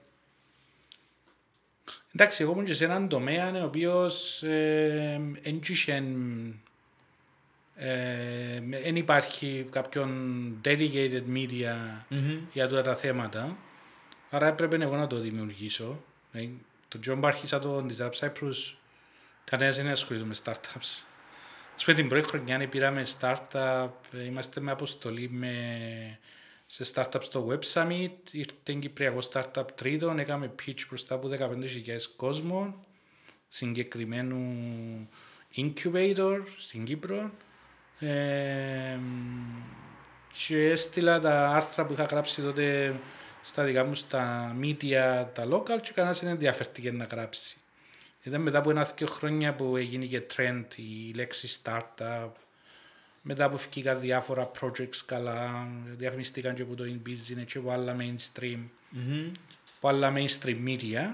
Εντάξει, εγώ ήμουν και σε έναν τομέα ο οποίος ε, εν είχε, ε, δεν υπάρχει κάποιον dedicated media για αυτά τα θέματα. Άρα έπρεπε εγώ να το δημιουργήσω. Ε, το John άρχισα το Disrupt Cyprus, κανένας δεν ασχολείται με startups. Ας πούμε την πρώτη χρονιά πήραμε startup, ε, είμαστε με αποστολή με, σε startup στο Web Summit, ήρθε Κυπριακό startup τρίτον, έκαμε pitch μπροστά από 15.000 κόσμο, συγκεκριμένου incubator στην Κύπρο. Ε, και έστειλα τα άρθρα που είχα γράψει τότε στα δικά μου στα media, τα local και κανένας δεν ενδιαφέρθηκε να γράψει. Ήταν μετά από ένα-δύο χρόνια που έγινε και trend η λέξη startup, μετά που βγήκαν διάφορα projects καλά, διαφημιστήκαν και από το InBusiness και από άλλα mainstream, από άλλα mainstream media.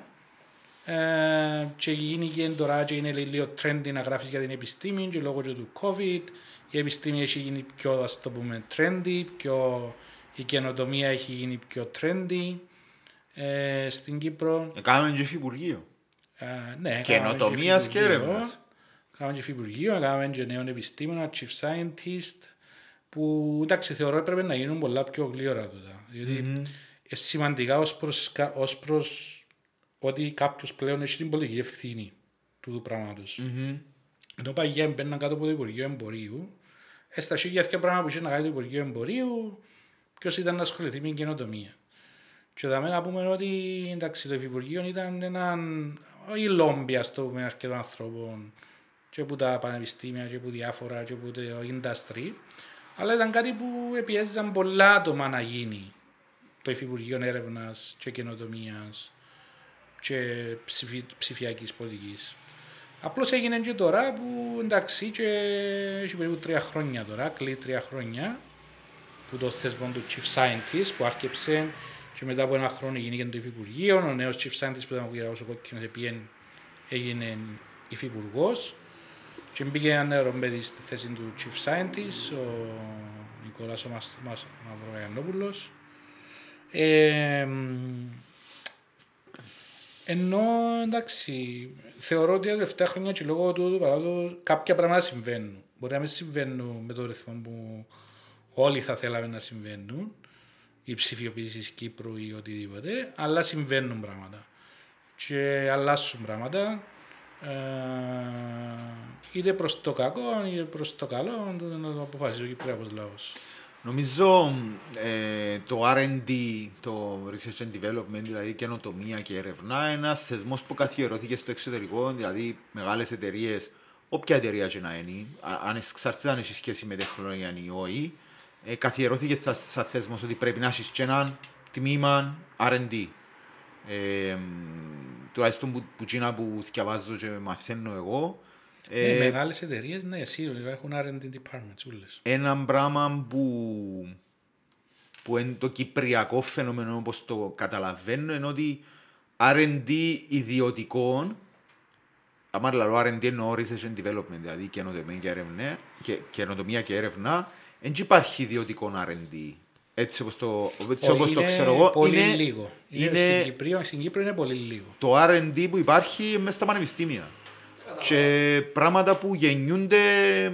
Ε, και γίνηκε τώρα και είναι λίγο trendy να γράφεις για την επιστήμη και λόγω και του COVID η επιστήμη έχει γίνει πιο ας το πούμε trendy, πιο, η καινοτομία έχει γίνει πιο trendy ε, στην Κύπρο. Έκαναμε και υφυπουργείο. Ε, ναι, Καινοτομίας κάναμε και υφυπουργείο. έρευνας. Κάναμε και υφυπουργείο, κάναμε και νέων επιστήμονα, chief scientist, που εντάξει θεωρώ έπρεπε να γίνουν πολλά πιο γλύωρα τούτα. Διότι είναι σημαντικά ως προς, κα- ως προς ότι κάποιος πλέον έχει την πολιτική ευθύνη του του πράγματος. Ενώ παγιά μπαίναν κάτω από το Υπουργείο Εμπορίου, ε, στα χίλια και πράγματα που είχε να κάνει το Υπουργείο Εμπορίου, ποιος ήταν να ασχοληθεί με την καινοτομία. Και θα να πούμε ότι εντάξει, το Υφυπουργείο ήταν έναν, όχι λόμπι ας το πούμε αρκετών ανθρώπων και από τα πανεπιστήμια και από διάφορα και από το industry, αλλά ήταν κάτι που πιέζαν πολλά άτομα να γίνει το Υφυπουργείο Έρευνας και Καινοτομίας και ψηφι, ψηφιακής πολιτικής. Απλώς έγινε και τώρα που εντάξει και έχει περίπου τρία χρόνια τώρα, κλείνει τρία χρόνια που το θεσμό του Chief Scientist που άρχισε και μετά από ένα χρόνο έγινε το Υφυπουργείο, ο νέος Chief Scientist που ήταν ο κ. ο Κόκκινος επίεν έγινε Υφυπουργός και μπήκε ένα νέο παιδί στη θέση του Chief Scientist, ο Νικόλας ο Μας- Μας- Μαυρογιαννόπουλος. Ε, μ, ενώ εντάξει, θεωρώ ότι τα τελευταία χρόνια και λόγω του παράδειγμα κάποια πράγματα συμβαίνουν. Μπορεί να μην συμβαίνουν με το ρυθμό που όλοι θα θέλαμε να συμβαίνουν, η ψηφιοποίηση της Κύπρου ή οτιδήποτε, αλλά συμβαίνουν πράγματα. Και αλλάσουν πράγματα, ε, είτε προς το κακό είτε προς το καλό, τούτο να το αποφασίσει ο Κυπριακός λαός. Νομίζω ε, το R&D, το Research and Development, δηλαδή καινοτομία και έρευνα, είναι ένας θεσμός που καθιερώθηκε στο εξωτερικό, δηλαδή μεγάλες εταιρείες όποια εταιρεία και να είναι, α- ανεξαρτήτως αν έχει σχέση με τεχνολογία ή όχι, ε, καθιερώθηκε θα- σαν θέσμος ότι πρέπει να έχεις και έναν τμήμα R&D. Ε, μ, τουλάχιστον που, που, εκείνα που διαβάζω και μαθαίνω εγώ, Ναι, ε, μεγάλες εταιρείες, ναι, σίγουρα έχουν R&D departments, ούλες. ένα πράγμα που, που είναι το κυπριακό φαινόμενο όπως το καταλαβαίνω είναι ότι R&D ιδιωτικών άμα λέω R&D εννοώ research and development δηλαδή καινοτομία και έρευνα και, καινοτομία και έρευνα δεν υπάρχει ιδιωτικό R&D έτσι όπως το, έτσι όπως το Είναι ξέρω εγώ πολύ είναι, λίγο. Είναι, είναι στην, Κύπρο, στην Κύπρο είναι πολύ λίγο. το R&D που υπάρχει μέσα στα πανεπιστήμια. Και πράγματα που γεννιούνται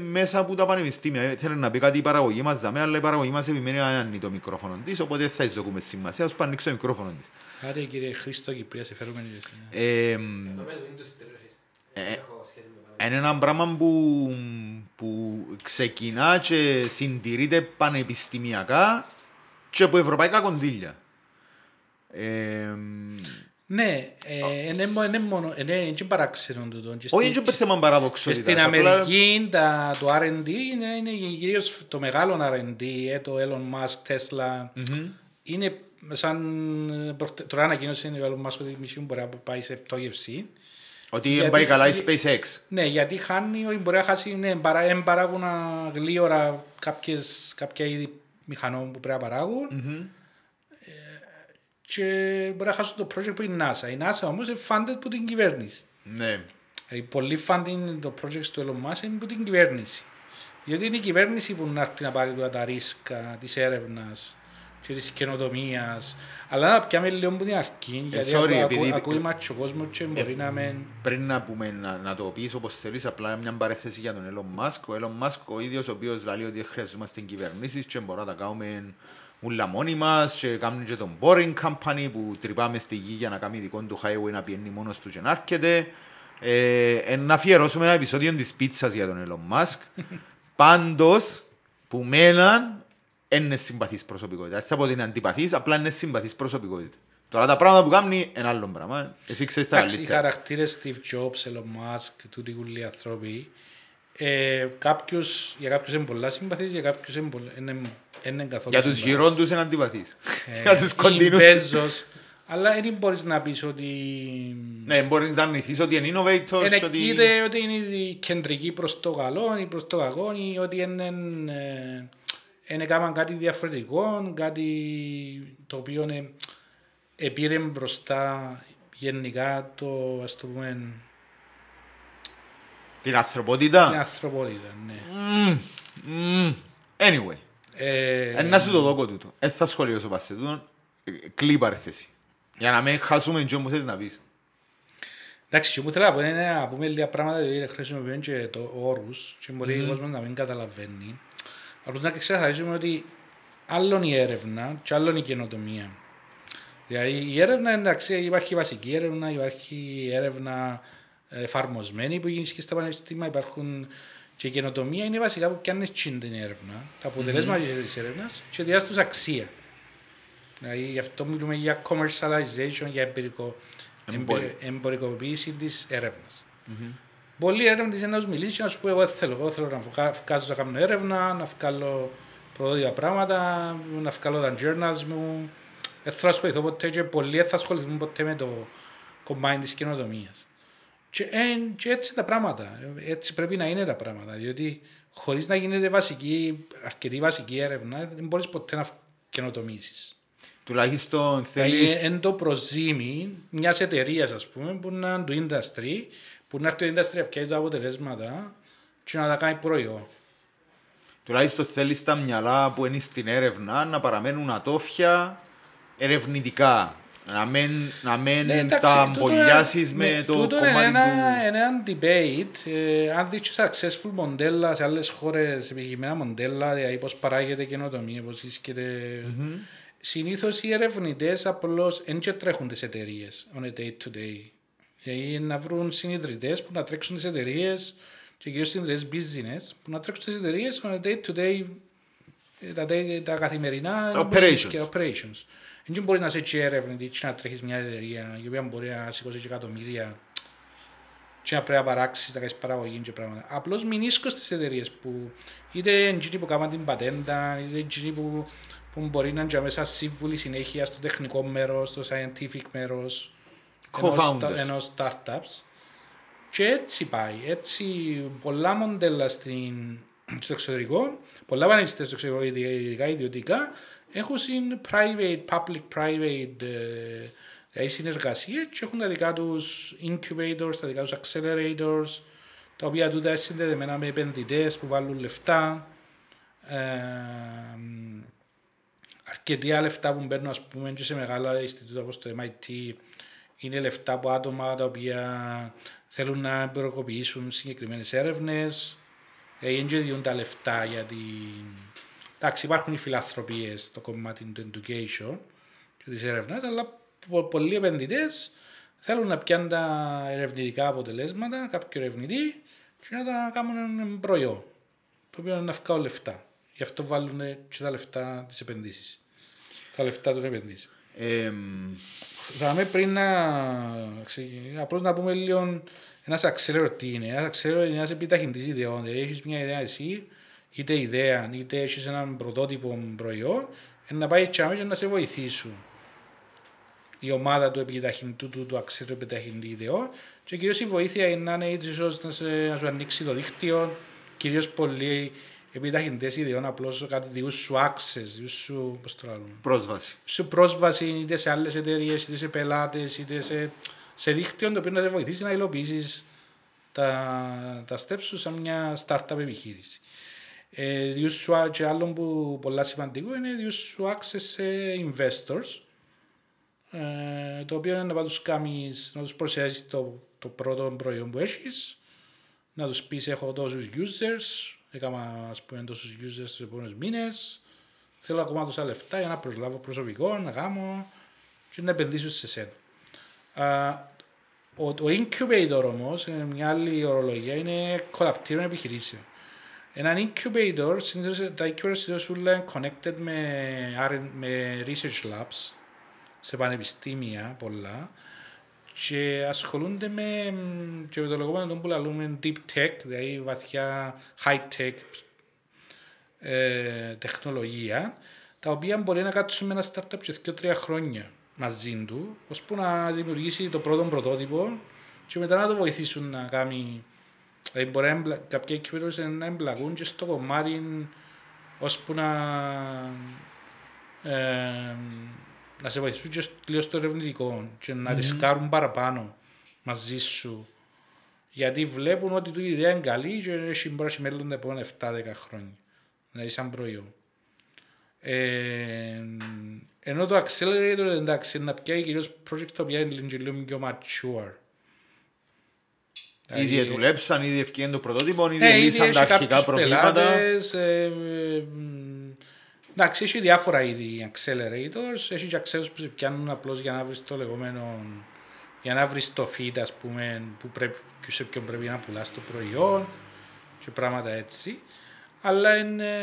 μέσα από τα πανεπιστήμια. Ε, Θέλει να πει κάτι η παραγωγή μας, δαμέ, αλλά η παραγωγή μας επιμένει να ανοίγει το μικρόφωνο της, οπότε δεν θα της δοκούμε σημασία, ας ανοίξει το μικρόφωνο της. Άρα κύριε Χρήστο Κυπρία, σε φέρουμε και εσύ. Ε, μ, Το με το industry, ρε φίλε. Ε, Δεν έχω σχέση με το είναι ένα πράγμα που, που ξεκινά και συντηρείται πανεπιστημιακά και από ευρωπαϊκά κονδύλια. Ε, μ, Ναι, ε, είναι μο- είναι μόνο, είναι είναι παράξενο τούτο. Και όχι, στην- είναι θέμα και παραδοξότητας. στην απλά- Αμερική τα, το R&D είναι, είναι κυρίως το μεγάλο R&D, ε, το Elon Musk, Tesla. Μμμ. Είναι σαν, ε, προχτε- τώρα ανακοίνωσε ο Elon Musk ότι η μισή μπορεί να πάει σε πτώγευση. Ότι Γιατί- δεν πάει καλά η γιατί- SpaceX. Ναι, γιατί χάνει, όχι μπορεί να χάσει, ναι, παρά, εν παράγουν γλύωρα κάποιες, κάποια είδη μηχανών που πρέπει να παράγουν Μμμ. και μπορεί να χάσουν το project που είναι η NASA. Η NASA όμως είναι funded από την κυβέρνηση. Ναι. Δηλαδή, πολύ funding το project του Elon Musk είναι από την κυβέρνηση. Γιατί είναι η κυβέρνηση που να έρθει να πάρει τώρα τα ρίσκα της έρευνας και της καινοτομίας. Αλλά να πιάμε λίγο από την αρχή, γιατί sorry, ακού- επειδή- ακού- ακούει μάτσο κόσμο και μπορεί να με... Πριν να, πούμε, να, να το πεις όπως θέλεις, απλά μια παρέθεση για τον Elon Musk. Ο Elon Musk ο ίδιος ο οποίος λέει ότι χρειαζόμαστε κυβερνήσεις και μπορούμε να τα κάνουμε ούλα μόνοι μας και κάνουμε και τον Boring Company που τρυπάμε στη γη για να κάνει δικό του highway να πιένει μόνος του και να έρχεται. Ε, ε, να αφιερώσουμε ένα επεισόδιο της πίτσας για τον Elon Musk. *laughs* Πάντως, που μέναν, είναι συμπαθής προσωπικότητας. Δεν θα πω ότι είναι αντιπαθής, απλά είναι συμπαθής προσωπικότητας. Τώρα τα πράγματα που κάνει είναι άλλο πράγμα. Εσύ ξέρεις τα Εντάξει, οι καλύτερα. χαρακτήρες Steve Jobs, Elon Musk, τούτοι ούλοι άνθρωποι, ε, κάποιους, για κάποιους είναι πολλά συμπαθείς, για κάποιους είναι, πολλά- είναι, είναι καθόλου Για τους συμπαθείς. γυρών τους είναι αντιπαθής. Ε, *laughs* Για τους ή κοντινούς. Μπέζος, αλλά δεν μπορείς να πεις ότι... Ναι, μπορείς να αρνηθείς ότι είναι innovators, Είναι ότι... είτε ότι είναι η κεντρική προς το καλό ή προς το κακό ή ότι είναι, ε, είναι κάμαν κάτι διαφορετικό, κάτι το οποίο είναι, επήρε μπροστά γενικά το, ας το πούμε, Την την ανθρωπότητα. ανθρωπότητα. Ναι. Μμμ, μμμ. Anyway, Ε, ε, να σου το δώκω τούτο. Δεν θα σχολιώσω πας σε τούτο. Ε, Κλεί η παρθέση. Για να μην χάσουμε και όμως θες να πεις. Εντάξει, και που θέλω να πω είναι να πούμε λίγα πράγματα γιατί χρησιμοποιούμε και το όρους και μπορεί ο κόσμος να μην καταλαβαίνει. Απλώς να ξεκαθαρίσουμε ότι άλλον η έρευνα και άλλον η καινοτομία. Δηλαδή η έρευνα εντάξει υπάρχει βασική έρευνα, υπάρχει η έρευνα εφαρμοσμένη που γίνει και στα πανεπιστήμια, υπάρχουν και η καινοτομία είναι βασικά που πιάνεις τσιν την έρευνα, τα αποτελέσματα της έρευνας και διάς τους αξία. Δηλαδή γι' αυτό μιλούμε για commercialization, για εμπειρικό, Εμπόριο. εμπειρ- εμπορικοποίηση της έρευνας. Πολλοί έρευνες είναι να σου μιλήσει και να σου πω εγώ δεν θέλω, εγώ θέλω να βγα- βγάζω να κάνω έρευνα, να βγάλω προδότια πράγματα, να βγάλω τα journals μου. Δεν θέλω να ασχοληθώ ποτέ και πολλοί δεν θα ασχοληθούν ποτέ με το κομμάτι της καινοτομίας. Και, εν- και έτσι τα πράγματα, έτσι πρέπει να είναι τα πράγματα, διότι χωρίς να γίνεται βασική, αρκετή βασική έρευνα δεν μπορείς ποτέ να καινοτομήσεις. Τουλάχιστον Δηλαδή, θέλεις... εν το προζήμι μιας εταιρείας, ας πούμε, που να είναι το industry, που να έρθει το industry να πιάσει τα αποτελέσματα και να τα κάνει προϊόν. Τουλάχιστον θέλεις τα μυαλά που είναι στην έρευνα να παραμένουν ατόφια ερευνητικά. Να μην, να μην Ναι, εντάξει, τα τούτο αμπολιάσεις είναι- με ναι, το τούτο κομμάτι είναι ένα, του... είναι ένα debate. Ε, αν δεις και successful μοντέλα σε άλλες χώρες, επιτυχημένα μοντέλα, δηλαδή πώς παράγεται καινοτομία, πώς βρίσκεται... Συνήθως οι ερευνητές απλώς δεν και τρέχουν τις εταιρείες on a day to day. Δηλαδή να βρουν συνειδητές που να τρέξουν τις εταιρείες και κυρίως συνειδητές business που να τρέξουν τις εταιρείες on a day to day ε, τα, day- τα καθημερινά Operations. και operations. Δεν μπορείς να είσαι και ερευνητή και να τρέχεις μια εταιρεία η οποία μπορεί να σηκώσει και εκατομμύρια. και να πρέπει να παράξεις, να κάνεις παραγωγή και πράγματα. Απλώς μην ίσκω στις εταιρείες που είτε εκείνοι που κάνουν την πατέντα, είτε εκείνοι που, που μπορεί να είναι μέσα σύμβουλοι συνέχεια στο τεχνικό μέρος, στο scientific μέρος ενός, Co-founders. ενός startups. Και έτσι πάει. Έτσι πολλά μοντέλα στην, στο εξωτερικό, πολλά πανεπιστήμια στο εξωτερικό, ειδικά ιδιωτικά, έχουν συν private, public-private ε, δηλαδή συνεργασίες και έχουν τα δικά τους incubators, τα δικά τους accelerators, τα οποία τούτα είναι συνδεδεμένα με επενδυτές που βάλουν λεφτά. Ε, αρκετά λεφτά που μπαίνουν ας πούμε και σε μεγάλα Ινστιτούτα όπως το MIT είναι λεφτά από άτομα τα οποία θέλουν να εμπειροκοποιήσουν συγκεκριμένες έρευνες ε, δεν και διούν τα λεφτά για την... Εντάξει, υπάρχουν οι φιλανθρωπίες στο κομμάτι του education και της έρευνας, αλλά πο- πολλοί επενδυτές θέλουν να πιάνουν τα ερευνητικά αποτελέσματα, κάποιο ερευνητή και να τα κάνουν ένα προϊόν, το οποίο είναι να βγάλουν λεφτά. Γι' αυτό βάλουν και τα λεφτά της επενδύσεις. Τα λεφτά των επενδύσεων. Ε, Θα με πριν να ξεκινήσουμε, απλώς να πούμε λίγο ένας αξέλερο τι είναι. Ένας αξέλερο είναι ένας επιταχυντής ιδεών. Δηλαδή έχεις μια ιδέα εσύ, είτε ιδέα, είτε έχεις έναν πρωτότυπο προϊόν, ε, να πάει τσάμε και να σε βοηθήσουν. Η ομάδα του επιταχυντού του, του αξέλερου επιταχυντή ιδεών και κυρίως η βοήθεια είναι να είναι ίσως να, σε, να σου ανοίξει το δίκτυο, κυρίως πολλοί επιταχυντές ιδεών απλώς κάτι δικού σου access, δικού σου, πώς το λένε, πρόσβαση. σου πρόσβαση είτε σε άλλες εταιρείες, είτε σε πελάτες, είτε σε, σε δίκτυο το οποίο να σε βοηθήσει να υλοποιήσεις τα, τα steps σου σαν μια startup επιχείρηση. Ε, διούς σου, α- και άλλο που πολλά σημαντικό είναι διούς σου access σε investors ε, το οποίο είναι να πάει τους κάνεις, να τους προσθέσεις το, το πρώτο προϊόν που έχεις να τους πεις έχω τόσους users έκανα ας πούμε τόσους users στους επόμενους μήνες θέλω ακόμα τόσα λεφτά για να προσλάβω προσωπικό, να κάνω και να επενδύσω σε σένα. Α, ο, το incubator όμως, είναι μια άλλη ορολογία, είναι κολαπτήριο επιχειρήσεων. Ένα incubator, συνήθως, τα incubators συνήθως όλα είναι connected με, R- με research labs, σε πανεπιστήμια πολλά, και ασχολούνται με, μ, και με το λεγόμενο που λαλούμε deep tech, δηλαδή βαθιά high tech ε, τεχνολογία, τα οποία μπορεί να κάτσουν με ένα startup σε 2-3 χρόνια μαζί του, ώσπου να δημιουργήσει το πρώτο πρωτότυπο και μετά να το βοηθήσουν να κάνει. Δηλαδή μπορεί να εμπλα... κάποια εκπαίδευση να εμπλακούν και στο κομμάτι ώσπου να, ε, να σε βοηθήσουν και λίγο στο ερευνητικό και να ρισκάρουν παραπάνω μαζί σου. Γιατί βλέπουν ότι του η ιδέα είναι καλή και έχει μπορεί να έχει μέλλον τα επόμενα 7-10 χρόνια. Δηλαδή σαν προϊόν. Ε, ενώ το accelerator εντάξει είναι να πιάει κυρίως project τα οποία είναι λίγο- λίγο πιο mature. Ήδη Δηλαδή, δουλέψαν, ήδη ευκαιρία το πρωτότυπο, ήδη ε, ήδη λύσαν έχει τα αρχικά κάποιους προβλήματα. πελάτες, ε, ε, μ, Εντάξει, έχει διάφορα είδη accelerators, έχει και accelerators που σε πιάνουν απλώς για να βρεις το λεγόμενο, για να βρεις το feed, ας πούμε, που πρέπει, και σε ποιον πρέπει να πουλάς το προϊόν και πράγματα έτσι. Αλλά είναι,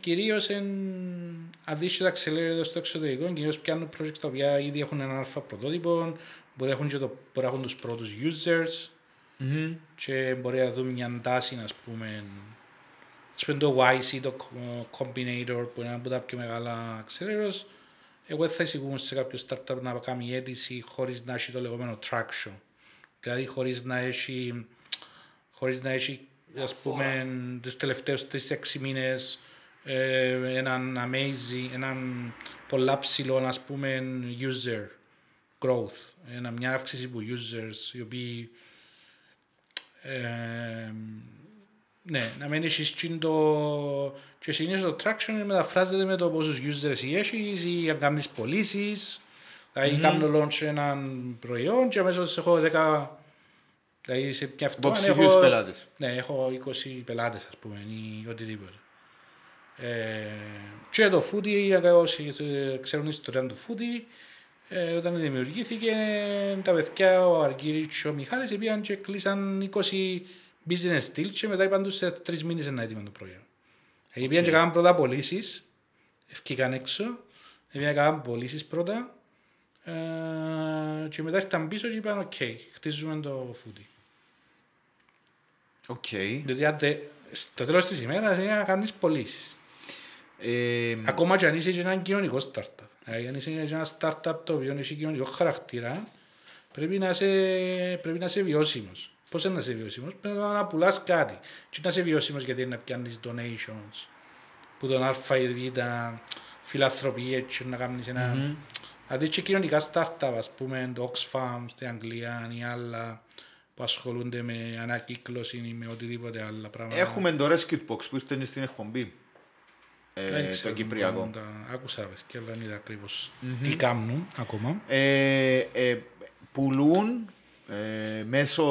κυρίως εν, αντίστοιχα τα accelerators στο εξωτερικό, κυρίως πιάνουν projects τα οποία ήδη έχουν έναν αλφα πρωτότυπο, μπορεί να έχουν, και το, μπορεί να έχουν τους πρώτους users, Μμμ. και μπορεί να δούμε μια τάση, ας πούμε, ας πούμε το YC, το Co- Combinator, που είναι ένα από τα πιο μεγάλα accelerators, εγώ δεν θα εισηγούμαι σε κάποιο startup να κάνει αίτηση χωρίς να έχει το λεγόμενο traction. Δηλαδή χωρίς να έχει, χωρίς να έχει ας πούμε, τους τελευταίους 3-6 μήνες ε, έναν amazing, έναν πολλά ψηλό, ας πούμε, user growth. Ένα, μια αύξηση που users οι οποίοι ε, ναι, να μην έχεις τσιν το... Και συνήθως το traction μεταφράζεται με το πόσους users έχεις ή αν κάνεις πωλήσεις. Δηλαδή κάνω launch έναν προϊόν και αμέσως έχω 10... Δηλαδή σε μια αυτό Υποψήφιους πελάτες. Ναι, έχω 20 πελάτες ας πούμε ή οτιδήποτε. Ε, και το Foody, όσοι ε, ξέρουν την ιστορία του Foody, ε, όταν δημιουργήθηκε, τα παιδιά, ο Αργύρης και ο Μιχάλης, πήγαν και κλείσαν 20 business deals και μετά είπαν τους σε τρεις μήνες ένα έτοιμο το προϊόν. Okay. Πήγαν και κάναν πρώτα πωλήσεις, εφκήκαν έξω, πήγαν και κάναν πωλήσεις πρώτα ε, και μετά ήρθαν πίσω και είπαν, οκ, χτίζουμε το Foody. Οκ. Διότι αν δεν- στο τέλος της ημέρας είναι να κάνεις πωλήσεις. Ε, Ακόμα και αν είσαι και ένα κοινωνικό startup. Δηλαδή, αν είσαι και ένα startup το οποίο έχει κοινωνικό χαρακτήρα, πρέπει να είσαι, πρέπει να είσαι βιώσιμος. Πώς είναι να είσαι βιώσιμος, πρέπει να πουλάς κάτι. Και να είσαι βιώσιμος γιατί να πιάνεις donations, που τον α ή β, φιλανθρωπίες και να κάνεις ένα... Δηλαδή και κοινωνικά startup, ας πούμε, το Oxfam στην Αγγλία ή άλλα που ασχολούνται με ανακύκλωση ή με οτιδήποτε άλλα πράγματα. Έχουμε το Rescue Box που ήρθε στην εκπομπή. Δεν Ε, το ξέρω, Κυπριακό. τα Άκουσα πες και δεν είδα ακριβώς τι κάνουν ακόμα. Ε, ε, πουλούν ε, μέσω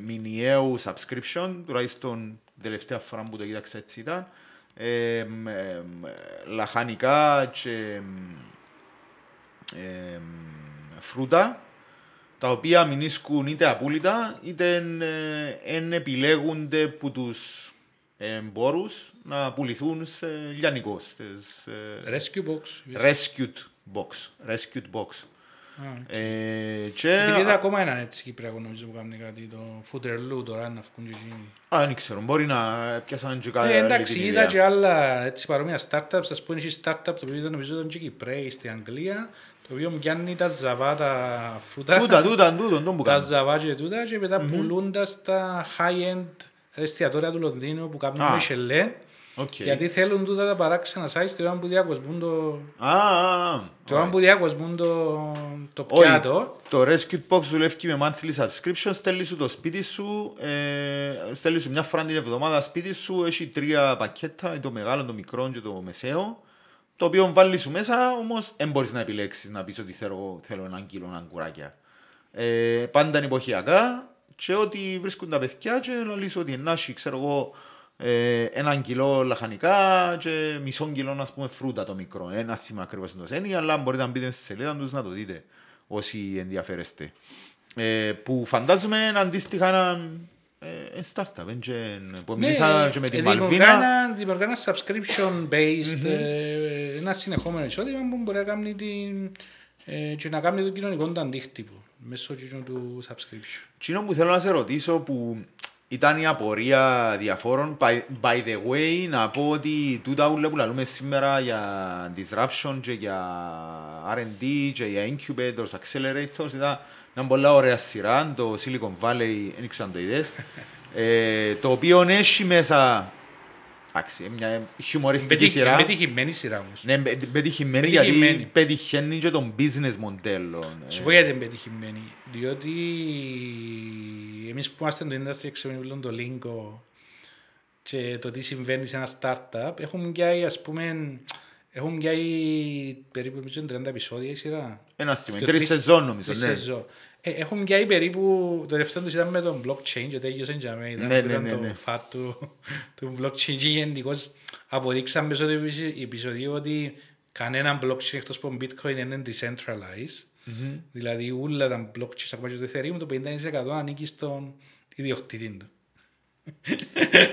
μηνιαίου subscription, τουλάχιστον την τελευταία φορά που το κοίταξα έτσι ήταν, ε, μ, ε, μ, λαχανικά και ε, μ, φρούτα, τα οποία μηνίσκουν είτε απόλυτα, είτε ε, εν επιλέγονται που τους εμπόρους να πουληθούν σε λιανικός, στις ε, Rescue Box. rescued box. Rescued box. Α, Ε, και... Γιατί είδα ακόμα έναν έτσι Κυπριακό νομίζω που κάνει κάτι, το Footerloo τώρα να βγουν και εκείνοι. Α, δεν ξέρω, μπορεί να πιάσαν και κάτι Ε, άλλη εντάξει, την είδα ιδέα. και άλλα έτσι παρόμοια startups, ας πούμε, έχει startup το οποίο ήταν νομίζω ήταν και Κυπρέοι στην Αγγλία, το οποίο πιάνει τα ζαβά τα φρούτα, Τούτα, τούτα, τούτα, τον που τα κάνουν. ζαβά και τούτα και μετά πουλούν τα στα high-end εστιατόρια του Λονδίνου που κάνουν Α. Michelin, OK. γιατί θέλουν τούτα τα παράξενα size την ώρα που διακοσμούν το, Α, α, α. την ώρα που διακοσμούν το, το Όχι, πιάτο. το Rescue Box δουλεύει με monthly subscription, στέλνει σου το σπίτι σου, ε, στέλνει σου μια φορά την εβδομάδα σπίτι σου, έχει τρία πακέτα, το μεγάλο, το μικρό και το μεσαίο, το οποίο βάλει σου μέσα, όμως δεν μπορείς να επιλέξεις να πεις ότι θέλω, θέλω έναν κιλό αγκουράκια. Ε, πάντα είναι εποχιακά και ότι βρίσκουν τα παιδιά και να λύσω ότι να έχει, ξέρω εγώ, ε, έναν κιλό λαχανικά και μισό κιλό ας πούμε φρούτα το μικρό. Ένα θυμάμαι ακριβώς το έννοια, αλλά μπορείτε να μπείτε στη σελίδα τους να το δείτε όσοι ενδιαφέρεστε. Ε, που φαντάζομαι είναι αντίστοιχα ένα ε, ε, startup, ε, και, που μιλήσα και με τη ε, δημιουργά Μαλβίνα. ένα- Δημιουργά ένα subscription based, ε, ένα συνεχόμενο εισόδημα που μπορεί να κάνει, την, ε, και να κάνει το κοινωνικό του αντίκτυπο μέσω εκείνου του subscription. Εκείνο που θέλω να σε ρωτήσω που ήταν η απορία διαφόρων. By, by the way, να πω ότι τούτα ούλα που λαλούμε σήμερα για disruption και για R&D και για incubators, accelerators ήταν μια πολλά ωραία σειρά, το Silicon Valley, δεν ξέρω αν το είδες, ε, το οποίο έχει μέσα εντάξει, μια χιουμοριστική Πετυχ- σειρά. Πετυχημένη σειρά όμως. Ναι, πε- πετυχημένη Πετυχημένη. γιατί πετυχαίνει και τον business μοντέλο. Σου πω γιατί είναι πετυχημένη. Διότι εμείς που είμαστε το industry εξεμιλούν το lingo και το τι συμβαίνει σε ένα startup, έχουν πιάει ας πούμε, έχουν πιάει περίπου νομίζω, 30 επεισόδια η σειρά. Ένα στιγμή, Και τρεις τρεις- σεζόν νομίζω, τρεις ναι. σεζόν. Ε, έχουν πιάει περίπου, το τελευταίο τους ήταν με τον blockchain και τέλειωσε για μένα. Ήταν, Ναι, που ναι, ήταν ναι, το ναι. fat του, του blockchain και γενικώς αποδείξαμε μέσω του επεισο- επεισοδίου ότι κανένα blockchain εκτός από bitcoin είναι decentralized. Δηλαδή όλα τα blockchain, ακόμα και το Ethereum, το 50% ανήκει στον ιδιοκτήτη του.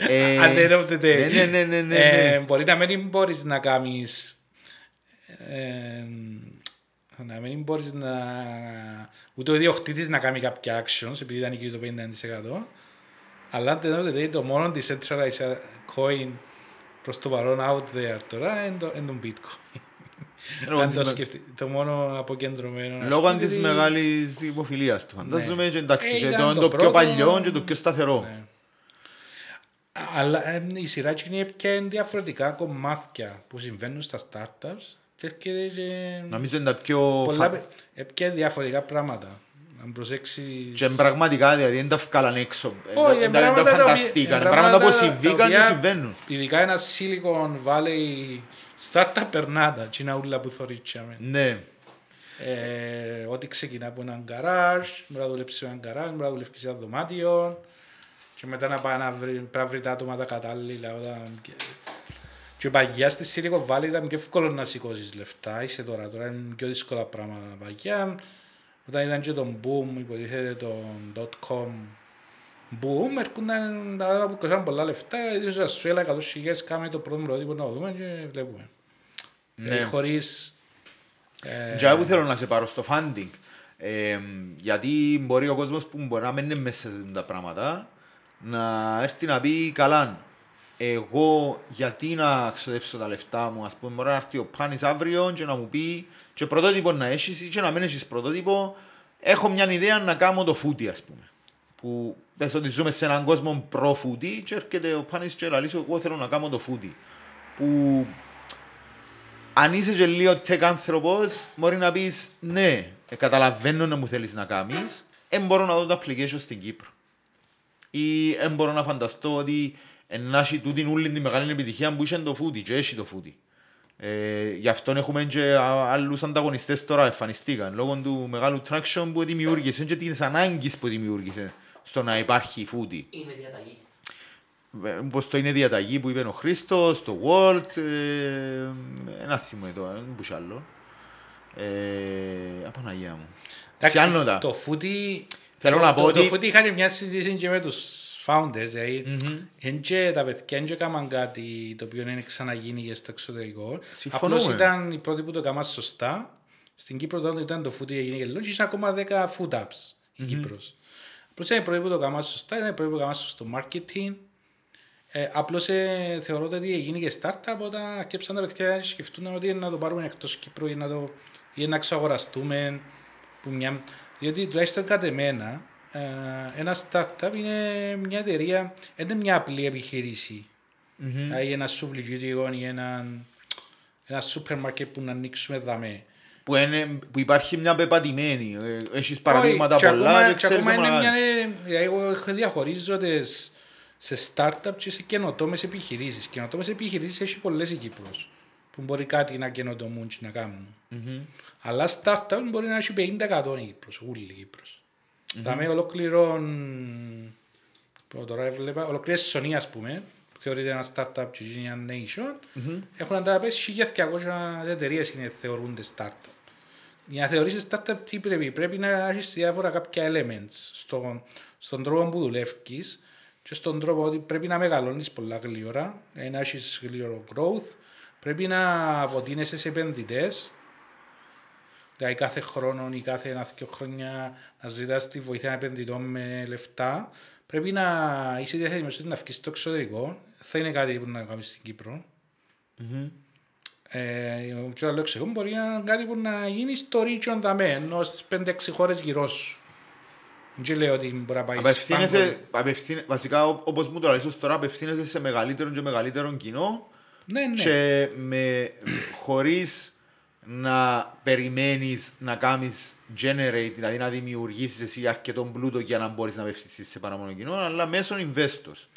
Ε, *laughs* Αν δεν ρωτάτε, ναι, ναι, ναι, ναι, ναι, ε, ναι. μπορεί να μην μπορείς να κάνεις ε, να μην μπορείς να ούτε ο ιδιοκτήτης να κάνει κάποια actions επειδή ήταν εκεί το 50% αλλά αν δεν ρωτάτε το μόνο decentralized coin προς το παρόν out there τώρα είναι το, είναι το bitcoin. Λόγω Αν της το με- σκεφτεί, το μόνο αποκεντρωμένο. ας Λόγω πούμε, της γιατί- μεγάλης υποφιλίας του. Φαντάζομαι και εντάξει, Ε, και ήταν το, το το πιο πρώτο- παλιό και το πιο σταθερό. Ναι. Αλλά ε, η σειρά εκείνη έπιανε διαφορετικά κομμάτια που συμβαίνουν στα startups και έρχεται και Νομίζω είναι τα πιο... πολλά φα- πε- έπιανε διαφορετικά πράγματα. Αν προσέξεις... Και πραγματικά δηλαδή δεν τα βγάλαν έξω. Ε, Όχι, δεν είναι τα- δεν τα πράγματα τα οποία- φανταστήκαν. είναι Πράγματα που πράγματα τα συμβήκαν και οποία- συμβαίνουν. Ειδικά ένα Silicon Valley startup περνάτα, τι είναι ούλα που θωρίτσαμε. Ναι. Ε, ό,τι ξεκινά από έναν γκαράζ, μπορεί να δουλέψει σε έναν γκαράζ, μπορεί να δουλέψει σε ένα δωμάτιο και μετά να πάει να βρει, πρέπει να βρει τα άτομα τα κατάλληλα. Όταν... Και, και παγιά στη Silicon Valley ήταν πιο εύκολο να σηκώσεις λεφτά, είσαι τώρα, τώρα είναι πιο δύσκολα πράγματα παγιά. Όταν ήταν και τον boom, υποτίθεται τον dot-com boom, έρχονταν τα άτομα που κοσάνε πολλά λεφτά, ιδίως σου έλα 100 χιλιάδες κάμε το πρώτο πρωτότυπο να το δούμε και βλέπουμε. Ναι. Ε, χωρίς... ε, Και που θέλω να σε πάρω στο funding. Ε, γιατί μπορεί ο κόσμος που μπορεί να μένει μέσα σε αυτά τα πράγματα να έρθει να πει καλά, εγώ γιατί να ξοδέψω τα λεφτά μου, ας πούμε, μπορεί να έρθει ο Πάνης αύριο και να μου πει και πρωτότυπο να έχεις ή και να μην έχεις πρωτότυπο, έχω μια ιδέα να κάνω το φούτι, ας πούμε. Που πες ότι ζούμε σε έναν κόσμο προ-φούτι και έρχεται ο Πάνης και λέει, εγώ θέλω να κάνω το φούτι. Που αν είσαι και λίγο tech άνθρωπος, μπορεί να πεις ναι, ε, καταλαβαίνω να μου θέλεις να κάνεις, δεν μπορώ να δω το application στην Κύπρο. Ή δεν μπορώ να φανταστώ ότι να έχει τούτη όλη τη μεγάλη επιτυχία που είχε το φούτι και έχει το φούτι. Ε, γι' αυτό έχουμε και α- άλλους ανταγωνιστές τώρα εμφανιστήκαν λόγω του μεγάλου traction που δημιούργησε και τις ανάγκες που δημιούργησε στο να υπάρχει φούτι. Είναι διαταγή. Ε, Πώς το είναι διαταγή που είπε ο Χρήστος, το Walt, ε, ένα θυμό τώρα, δεν μπορούσα άλλο. Ε, Απαναγία μου. Σε άννοτα. το φούτι... Θέλω το- να πω το- Το ότι- φούτι είχαν μια συζήτηση και με τους founders, δηλαδή Μμμ. Εν και τα παιδιά δεν έκαναν κάτι το οποίο είναι ξαναγίνει και στο εξωτερικό. Συμφωνούμε. Απλώς ήταν οι πρώτοι που το έκαναν σωστά. Στην Κύπρο τότε ήταν το food έγινε και λόγω και είχε ακόμα 10 food apps η Κύπρος. Απλώς ήταν οι πρώτοι που το έκαναν σωστά, ήταν οι πρώτοι που το έκαναν σωστό marketing. Ε, απλώς ε, θεωρώ ότι έγινε και startup όταν αρκέψαν τα παιδιά και σκεφτούν ότι να το πάρουμε εκτός Κύπρου ή να, το, ή να εξαγοραστούμε. Που μια... Διότι τουλάχιστον κατά εμένα ε, ένα startup είναι μια εταιρεία, δεν είναι μια απλή επιχείρηση. Δηλαδή ένα σουβλιτζίτικο ή ένα, ένα σούπερ μάρκετ που να ανοίξουμε δαμέ. Που, είναι, που υπάρχει μια πεπατημένη. Ε, έχεις παραδείγματα Όχι, και πολλά ακόμα- και και ξέρεις ακόμα να είναι μια, κάνεις. ε, δηλαδή εγώ έχω διαχωρίζω τις, σε startup και σε καινοτόμες επιχειρήσεις. Καινοτόμες επιχειρήσεις έχει πολλές η Κύπρος που μπορεί κάτι να καινοτομούν και να κάνουν. Μμμ. Αλλά startup μπορεί να έχει 50% η Κύπρος, όλη η Κύπρος. Θα με ολόκληρον, που τώρα έβλεπα, ολοκλήρες Σονή ας πούμε, που θεωρείται ένα startup και γίνει ένα nation, έχουν ανταπέσει 1.200 εταιρείες είναι θεωρούνται startup. Για να θεωρήσεις startup τι πρέπει, πρέπει να έχεις διάφορα κάποια elements στον, στον τρόπο που δουλεύεις και στον τρόπο ότι πρέπει να μεγαλώνεις πολλά γλύωρα, ε, να έχεις γλύωρο growth, πρέπει να αποτείνεσαι σε επενδυτές, Δηλαδή κάθε χρόνο ή κάθε ένα-δυο χρόνια να ζητάς τη βοήθεια επενδυτών με λεφτά, πρέπει να είσαι διαθέσιμος να βγεις στο εξωτερικό. Θα είναι κάτι που να κάνεις στην Κύπρο. Ε, και το λέω εξηγώ, μπορεί να είναι κάτι που να γίνει στο region δαμέ, ενώ στις 5-6 χώρες γύρω σου. Δεν λέω ότι μπορεί να πάει Απευθύνεσαι, απευθύνε, βασικά ό- όπως μου το λες τώρα, απευθύνεσαι σε μεγαλύτερο και μεγαλύτερο κοινό Ναι, ναι. και με, χωρίς να περιμένεις να κάνεις generate, δηλαδή να δημιουργήσεις εσύ αρκετό πλούτο για να μπορείς να απευθυνθείς σε παραπάνω κοινό, αλλά μέσω investors.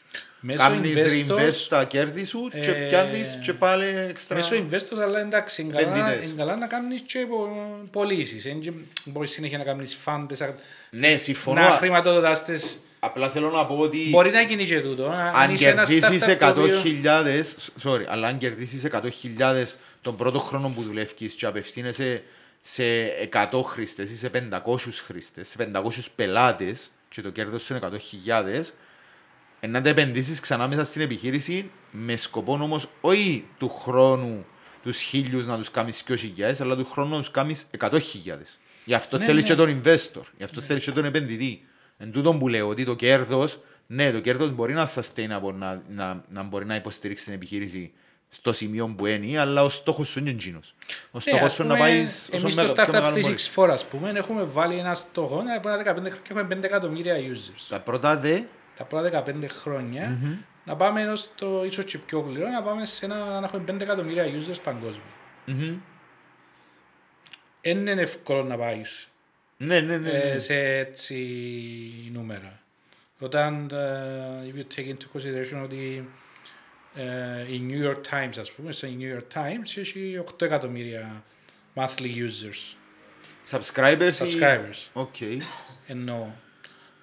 Μέσω Κάνεις investors- reinvest τα κέρδη σου και ε, πιάνεις και πάλι έξτρα. Μέσω investors, αλλά εντάξει, είναι καλά, Επενδυτές. είναι καλά να κάνεις και πο- πωλήσεις. εν και Μπορείς συνέχεια να κάνεις φάντες, Ναι, συμφωνώ. να χρηματοδοτάς τις Απλά θέλω να πω ότι Μπορεί να γίνει και τούτο. αν είσαι ένας κερδίσεις startup το οποίο- 100.000, sorry, αλλά αν κερδίσεις 100.000 τον πρώτο χρόνο που δουλεύεις και απευθύνεσαι σε 100 χρήστες ή σε 500 χρήστες, σε 500 πελάτες και το κέρδος σου είναι 100.000, ε, να τα επενδύσεις ξανά μέσα στην επιχείρηση με σκοπό όμως όχι του χρόνου τους χίλιους να τους κάνεις 2.000, αλλά του χρόνου να τους κάνεις 100.000. Γι' αυτό Ναι, θέλεις ναι. και τον investor, γι' αυτό θέλεις και τον επενδυτή. Εν τούτον που λέω ότι το κέρδος, ναι, το κέρδος μπορεί να sustainable, να, να, να μπορεί να υποστηρίξει την επιχείρηση στο σημείο που είναι, αλλά ο στόχος σου είναι εκείνος. Ο Ναι, στόχος ας σου είναι να πούμε, πάεις όσο Εμείς μεγα- στο πιο Startup μεγάλο μπορεί. 364 ας πούμε έχουμε βάλει ένα στόχο να πρέπει να 15 χρόνια και έχουμε 5 εκατομμύρια users. Τα πρώτα δε, Τα πρώτα 15 χρόνια να πάμε έως το ίσως και πιο γλυρό να πάμε σε ένα, να έχουμε 5 εκατομμύρια users παγκόσμια. μμμ. Δεν είναι εύκολο να πάεις ναι, ναι, ναι, ε, ναι. σε έτσι νούμερα. Όταν, ε, if you take into consideration ότι ε, η New York Times, ας πούμε, σε New York Times έχει 8 εκατομμύρια monthly users, Subscribers ή... subscribers, OK. εννοώ,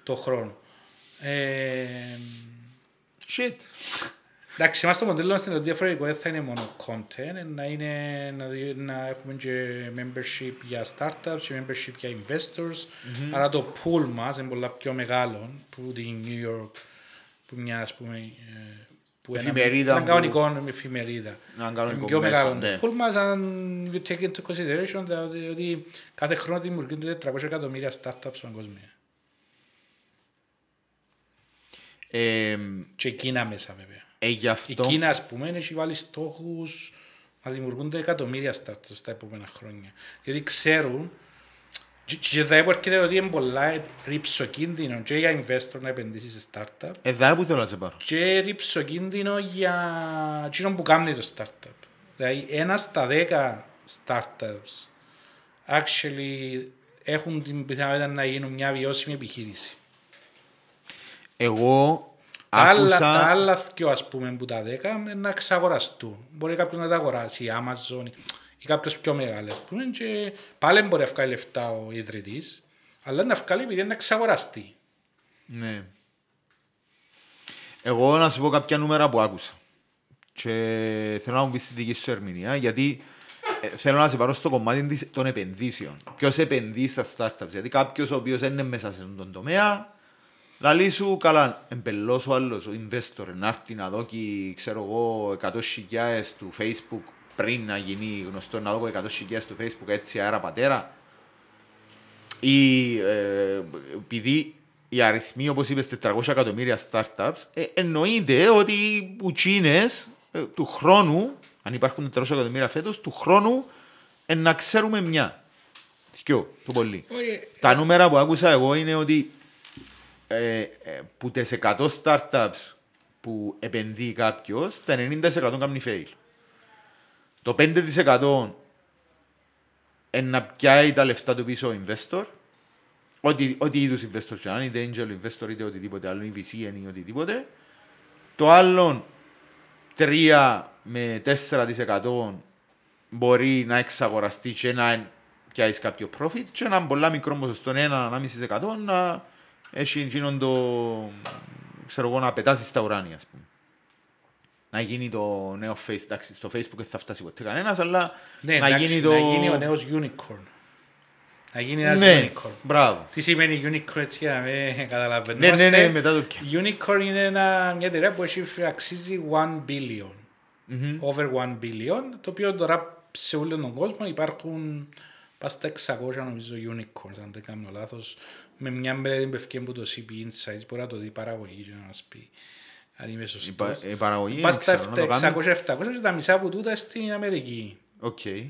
το χρόνο. Ε, Shit. Εντάξει, εμάς το μοντέλο μας είναι το διαφορετικό, δεν θα είναι μόνο content, να, είναι, να, δι- να έχουμε και membership για startups και membership για investors, άρα το pool μας είναι πολλά πιο μεγάλο που την New York, που μια ας πούμε, ε, που ένα- Εφημερίδα Ένα που- κανονικό εφημερίδα. Έναν κανονικό Είναι πιο μέσο, μεγάλο. ναι. Το pool μας, αν you take into consideration, δηλαδή ότι κάθε χρόνο δημιουργούνται 400 εκατομμύρια startups παγκοσμία. Ε, Και η Κίνα μέσα βέβαια. Ε, γι' Η αυτό... Κίνα, ας πούμε, έχει βάλει στόχους να δημιουργούνται εκατομμύρια startups στα επόμενα χρόνια. Γιατί ξέρουν και- και θα έπρεπε ότι είναι πολλά ρηψοκίνδυνο και για investor να επενδύσει σε startup Εδώ που θέλω να σε πάρω. και ρηψοκίνδυνο για εκείνον που κάνει το startup. Δηλαδή ένα στα δέκα startups actually έχουν την πιθανότητα να γίνουν μια βιώσιμη επιχείρηση. Εγώ Τα άλλα, άκουσα... τα άλλα δυο, ας πούμε που τα δέκα είναι να ξαγοραστούν. Μπορεί κάποιος να τα αγοράσει, η Amazon ή κάποιος πιο μεγάλος. ας πούμε, Και πάλι μπορεί να βγάλει λεφτά ο ιδρυτής, αλλά να βγάλει επειδή είναι να ξαγοραστεί. Ναι. Εγώ να σου πω κάποια νούμερα που άκουσα. Και θέλω να μου πεις τη δική σου ερμηνεία, γιατί ε, θέλω να σε πάρω στο κομμάτι της, των επενδύσεων. Ποιος επενδύει στα startups. Γιατί κάποιος ο οποίος δεν είναι μέσα σε τον τομέα, λαλεί σου καλά, εμπελός ο άλλος, ο investor, να έρθει να δώσει, ξέρω εγώ, 100 χιλιάες του Facebook πριν να γίνει γνωστό, να δω 100 χιλιάες του Facebook έτσι αέρα πατέρα ή ε, επειδή οι αριθμοί, όπως είπες, 400 εκατομμύρια startups, ε, εννοείται ότι οι Τσίνες ε, του χρόνου, αν υπάρχουν 400 εκατομμύρια φέτος, του χρόνου ε, να ξέρουμε μια. Δυο, το πολύ. Όχι, Τα νούμερα που άκουσα εγώ είναι ότι ε, ε, που τις 100 startups που επενδύει κάποιος, τα 90% κάνει fail. Το 5% είναι να πιάει τα λεφτά του πίσω ο investor, ό,τι, ό,τι είδους investor και να είναι, είτε angel investor είτε οτιδήποτε άλλο, ή VC ή οτιδήποτε. Το άλλο 3 με 4% μπορεί να εξαγοραστεί και να πιάσεις κάποιο profit και ένα πολλά μικρό ποσοστό, 1-1,5% να έχει εκείνον το, ξέρω εγώ, να πετάσεις στα ουράνια, ας πούμε. Να γίνει το νέο Facebook, εντάξει, στο Facebook δεν θα φτάσει ποτέ κανένας, αλλά ναι, να εντάξει, γίνει το... να γίνει ο νέος unicorn. Να γίνει ένας Ναι, unicorn. μπράβο. Τι σημαίνει unicorn έτσι για να με καταλαβαίνω. Ναι, ναι, ναι, Είμαστε- μετά το πια. Unicorn είναι ένα, μια εταιρεία που έχει αξίζει 1 billion. Μμμ. Over 1 billion, το οποίο τώρα σε όλο τον κόσμο υπάρχουν πας στα 600 νομίζω unicorns, αν δεν κάνω λάθος, με μια μελέτη που ευκαιρία από το CB Insights, μπορεί να το δει η παραγωγή και να μας πει αν είμαι Η, σωστός. πα- η παραγωγή, Πας δεν στα ξέρω, να το κάνει. 600-700 και τα μισά από τούτα στην Αμερική. Οκ. Ε,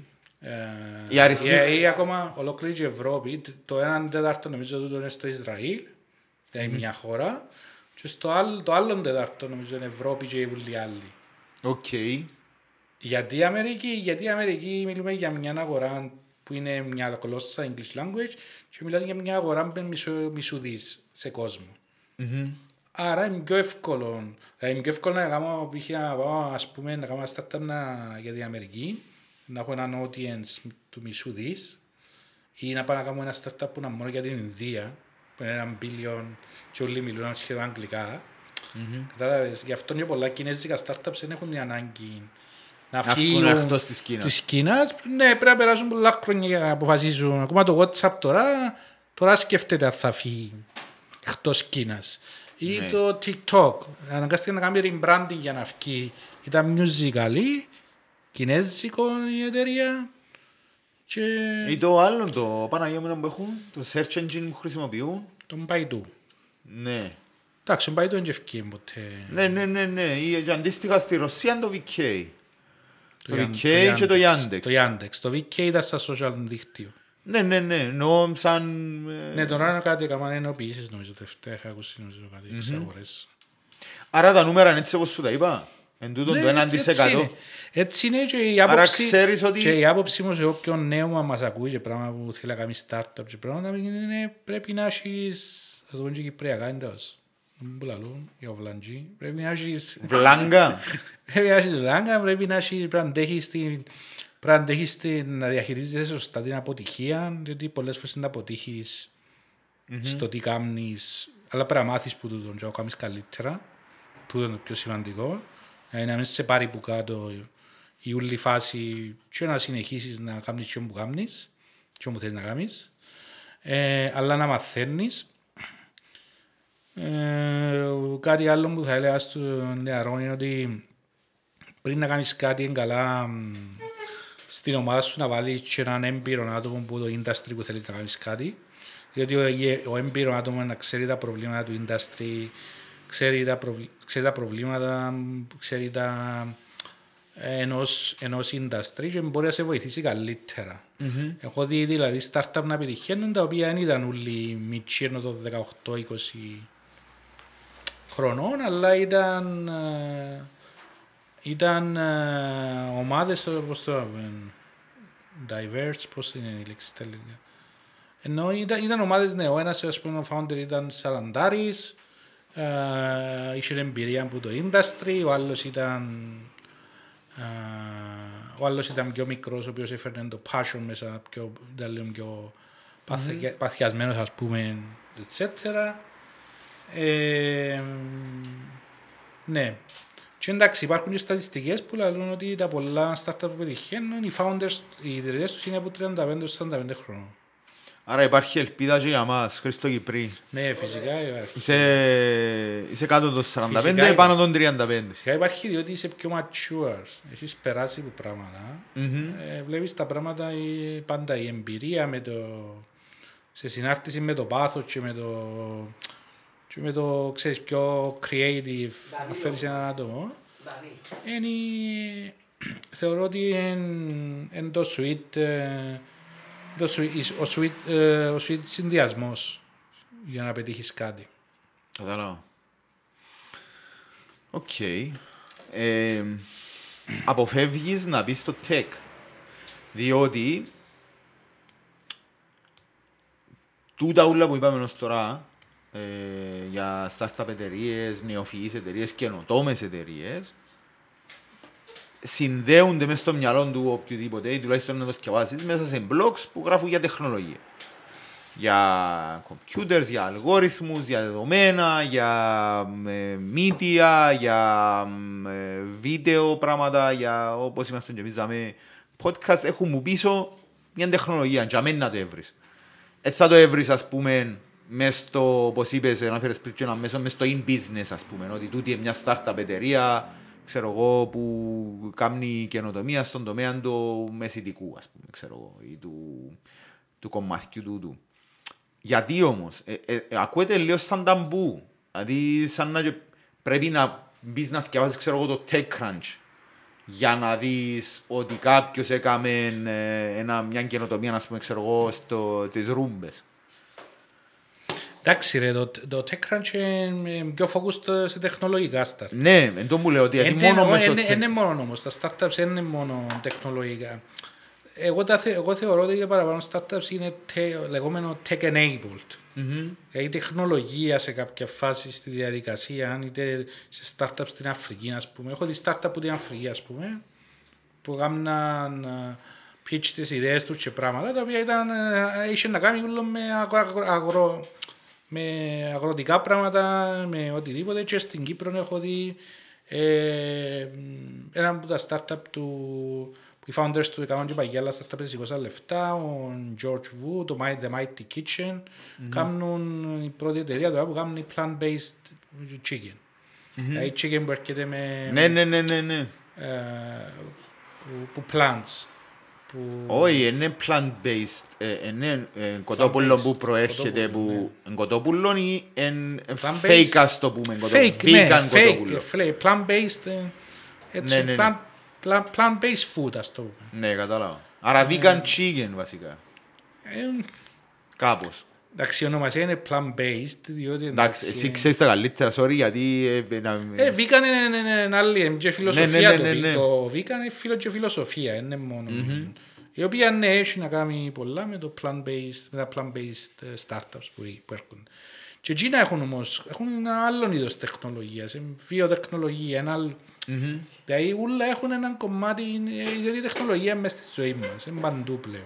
Οι αριθμοί- ή- ή ακόμα ολόκληρη η Ευρώπη, το 1 τέταρτο νομίζω τούτο είναι στο Ισραήλ, δηλαδή μια χώρα, και στο άλλο, το άλλο τέταρτο νομίζω είναι Ευρώπη και οι όλοι οι άλλοι. Οκ. Γιατί η Αμερική, γιατί η Αμερική μιλούμε για μια αγορά που είναι μια γλώσσα English language και μιλάμε για μια αγορά με μισό, μισού δις σε κόσμο. Μμμ. Άρα είναι πιο εύκολο. Δηλαδή είναι πιο εύκολο να κάνω, π.χ. να πάω, ας πούμε, να κάνω ένα startup να, για την Αμερική, να έχω έναν audience του μισού δις, ή να πάω να κάνω ένα startup που είναι μόνο για την Ινδία, που είναι ένα billion και όλοι μιλούν σχεδόν αγγλικά. Κατάλαβες, γι' αυτό και πολλά κινέζικα startups δεν έχουν την ανάγκη να Να φύγουν βγουν εκτός της Κίνας. της Κίνας. Ναι, πρέπει να περάσουν πολλά χρόνια για να αποφασίσουν. Ακόμα το WhatsApp τώρα, τώρα σκέφτεται αν θα φύγει εκτός Κίνας. Ή Ναι. το TikTok. Αναγκάστηκε να κάνει rebranding για να βγει. Ήταν musical.ly, κινέζικο η εταιρεία. Και Ή το άλλο, το Παναγία μου που έχουν, το search engine που χρησιμοποιούν. τον Baidu. Ναι. Εντάξει, τον Baidu δεν ευκεί ποτέ. Ναι, ναι, ναι, ναι. Ή και αντίστοιχα στη Ρωσία είναι το VK. Το Yan- VK και το Yandex. Το Yandex. Το VK ήταν στα social δίκτυο. Ναι, ναι, ναι. Εννοώ σαν... ε, Ναι, τώρα είναι κάτι έκαναν ενοποιήσεις νομίζω τελευταία. Είχα ακούσει νομίζω κάτι εξαγορές. Άρα τα νούμερα είναι έτσι όπως σου τα είπα. Εν τούτον Ναι, το 1%. έτσι είναι. Έτσι είναι και η Άρα άποψη, ξέρεις ότι- και η άποψη μου σε όποιον νέο που μας ακούει και πράγμα που θέλει να κάνει startup και πράγματα είναι πρέπει να έχεις, θα το πω και κυπριακά εντός. Δεν μου λαλούν για βλαντζή. Πρέπει να έχεις, Βλάγκα. *laughs* πρέπει να έχεις βλάγκα, πρέπει να έχεις, πρέπει να αντέχεις την, πρέπει να αντέχεις την, να διαχειρίζεσαι σωστά την αποτυχία, διότι πολλές φορές είναι να αποτύχεις στο τι κάνεις, αλλά πρέπει να μάθεις που τούτον και να το κάνεις καλύτερα. Τούτο είναι το πιο σημαντικό. Δηλαδή να μην σε πάρει που κάτω η όλη φάση και να συνεχίσεις να κάνεις και που κάνεις και όπου θέλεις να κάνεις. Ε, αλλά να μαθαίνεις. Ε, κάτι άλλο που θα έλεγα στον νεαρό είναι ότι πριν να κάνεις κάτι είναι καλά μ, στην ομάδα σου να βάλεις και έναν έμπειρο άτομο που το industry που θέλεις να κάνεις κάτι. Διότι ο, ο έμπειρο άτομος να ξέρει τα προβλήματα του industry, ξέρει τα, προβλ- ξέρει τα προβλήματα, ξέρει τα ενός, ενός industry και μπορεί να σε βοηθήσει καλύτερα. Έχω δει δηλαδή startup να πετυχαίνουν τα οποία δεν ήταν όλοι μητσί ενώ το 18-20 χρονών, αλλά ήταν, ε, ήταν ε, ομάδες, ε, πώς το λένε, diverse, πώς είναι η λέξη στα ελληνικά. Ενώ ήταν, ήταν ομάδες, ναι, ο ένας ας πούμε ο founder ήταν σαραντάρης, ε, είχε εμπειρία από το industry, ο άλλος ήταν ε, ο άλλος ήταν πιο μικρός, ο οποίος έφερνε το passion μέσα, πιο, ήταν λίγο πιο παθια- παθιασμένος ας πούμε, etc. Ε, ναι. Και εντάξει, υπάρχουν και στατιστικές που λένε ότι τα πολλά startup που πετυχαίνουν, οι founders, οι εταιρείες τους είναι από 35-45 χρόνων. Άρα υπάρχει ελπίδα και για μας, Χρήστο Κυπρή. Ναι, φυσικά υπάρχει. Είσαι, είσαι κάτω των 45, Φυσικά πάνω των 35. Φυσικά υπάρχει διότι είσαι πιο mature, έχεις περάσει από πράγματα. Ε, βλέπεις τα πράγματα η- πάντα η εμπειρία με το, σε συνάρτηση με το πάθος και με το, και με το ξέρεις, πιο creative να φέρεις έναν άτομο. Δανή. Είναι, *clears throat* θεωρώ ότι είναι το sweet, ε, το sweet, ο, sweet, ε, ο sweet συνδυασμός για να πετύχεις κάτι. Κατάλαβα. Οκ. Ε, αποφεύγεις να μπεις στο tech. Διότι τούτα ούλα που είπαμε ως τώρα ε, για startup εταιρείες, νεοφυείς εταιρείες, καινοτόμες εταιρείες συνδέονται μέσα στο μυαλό του οποιοδήποτε ή τουλάχιστον να το σκεφάσεις μέσα σε blogs που γράφουν για τεχνολογία για computers, για αλγόριθμους, για δεδομένα, για ε, media, για ε, βίντεο πράγματα, για όπως είμαστε και εμείς δάμε podcast έχουν μου πίσω μια τεχνολογία, για μένα να το έβρεις. Ε, θα το έβρεις ας πούμε μες στο, όπως είπες, αναφέρες πριν και ένα μέσο, μες στο in-business ας πούμε, ότι τούτη είναι μια startup εταιρεία, ξέρω εγώ, που κάνει καινοτομία στον τομέα του μεσητικού, ας πούμε, ξέρω εγώ, ή του, του κομμάτιου τούτου. Γιατί όμως, ε, ε, ε, ακούεται λίγο σαν ταμπού. Δηλαδή, σαν να και πρέπει να μπεις να θυκευάσεις, ξέρω εγώ, το TechCrunch για να δεις ότι κάποιος έκαμε ε, ένα, μια καινοτομία, ας πούμε, ξέρω εγώ, στο, τις ρούμπες. Εντάξει ρε, το, το TechCrunch είναι πιο focused σε τεχνολογικά startups. Ναι, εν τω μου λέω ότι γιατί Είναι- μόνο όχι, μέσω είναι- tech- Είναι μόνο όμως, τα startups δεν είναι μόνο τεχνολογικά. Εγώ, τα, θε- εγώ θεωρώ ότι για παραπάνω startups είναι τε, λεγόμενο tech-enabled. Μμμ. Δηλαδή τεχνολογία σε κάποια φάση στη διαδικασία, είτε σε startups στην Αφρική, ας πούμε. Έχω δει startup από την Αφρική, ας πούμε, που έκαναν ε, pitch τις ιδέες τους και πράγματα, τα οποία ήταν, ε, είχε να κάνει όλο με, αγρο, αγρο- αγρο- με αγροτικά πράγματα, με οτιδήποτε και στην Κύπρο έχω δει ε, ένα από τα startup του που οι founders του έκαναν και παγιά άλλα startup σηκώσαν λεφτά, ο George Wu, το My- The Mighty Kitchen, κάνουν η πρώτη εταιρεία τώρα που κάνουν plant-based chicken. Δηλαδή chicken που έρχεται με Ναι, ναι, ναι, ναι, ναι. ε, που, που plants. Που... Όχι, είναι plant-based. ε, Είναι ε, κοτόπουλο Plant-based, που προέρχεται κοτόπουλο, που... Είναι κοτόπουλο ή είναι Plant-based. fake, ας το πούμε. κοτόπουλο. Fake, ναι, Vegan fake, κοτόπουλο. fake, plant-based, ε, έτσι, Ναι, ναι, ναι. plant, plant, plant-based food, ας το πούμε. Ναι, κατάλαβα. Άρα vegan chicken βασικά. Ε, Κάπως. Εντάξει, η ονομασία είναι plant-based, διότι Εντάξει, εσύ ξέρεις τα καλύτερα, sorry, γιατί... ε, ε, να- Ε, vegan είναι, είναι, είναι, είναι άλλη, είναι και φιλοσοφία Ναι, ναι, το, ναι, ve- ναι. το vegan είναι φίλο και φιλοσοφία, είναι μόνο. Η οποία ναι, έχει να κάνει πολλά με το plant-based, με τα plant-based ε, startups που, που έρχονται. Και εκείνα έχουν όμως, έχουν ένα άλλο είδος τεχνολογίας, είναι βιοτεχνολογία, ένα άλλο. Μμμ. Δηλαδή όλα έχουν έναν κομμάτι, είναι- διότι η τεχνολογία είναι μέσα στη ζωή μας, είναι παντού πλέον.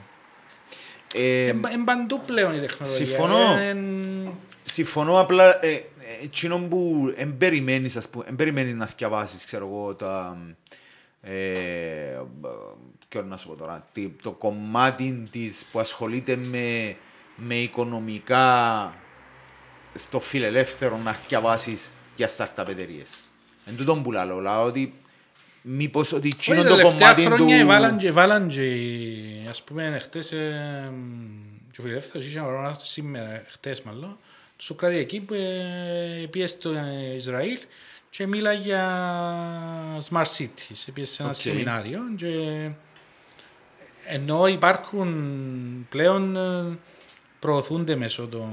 Ε, Είναι είναι παντού πλέον η τεχνολογία. συμφωνώ. Είναι- Συμφωνώ απλά, ε, ε, εκείνο που εν περιμένεις, ας πούμε, εν περιμένεις να θυκευάσεις, ξέρω εγώ, τα... Ε, ποιο να σου πω τώρα, τι- το κομμάτι της που ασχολείται με, με οικονομικά στο φιλελεύθερο να θυκευάσεις για startup εταιρείες. Εν τούτον που λέω, λέω ότι μήπως ότι Όχι, εκείνο τα το τελευταία κομμάτι χρόνια του... βάλαν και, βάλαν και, ας πούμε, χτες, ε, και ο φιλελεύθερος είχε ένα ρόλο σήμερα, χτες μάλλον, Σοκράτη εκεί που ε, πήγε στο ε, Ισραήλ και μίλα για smart cities. Πήγε σε ένα Οκ. σεμινάριο και ενώ υπάρχουν πλέον ε, προωθούνται μέσω των,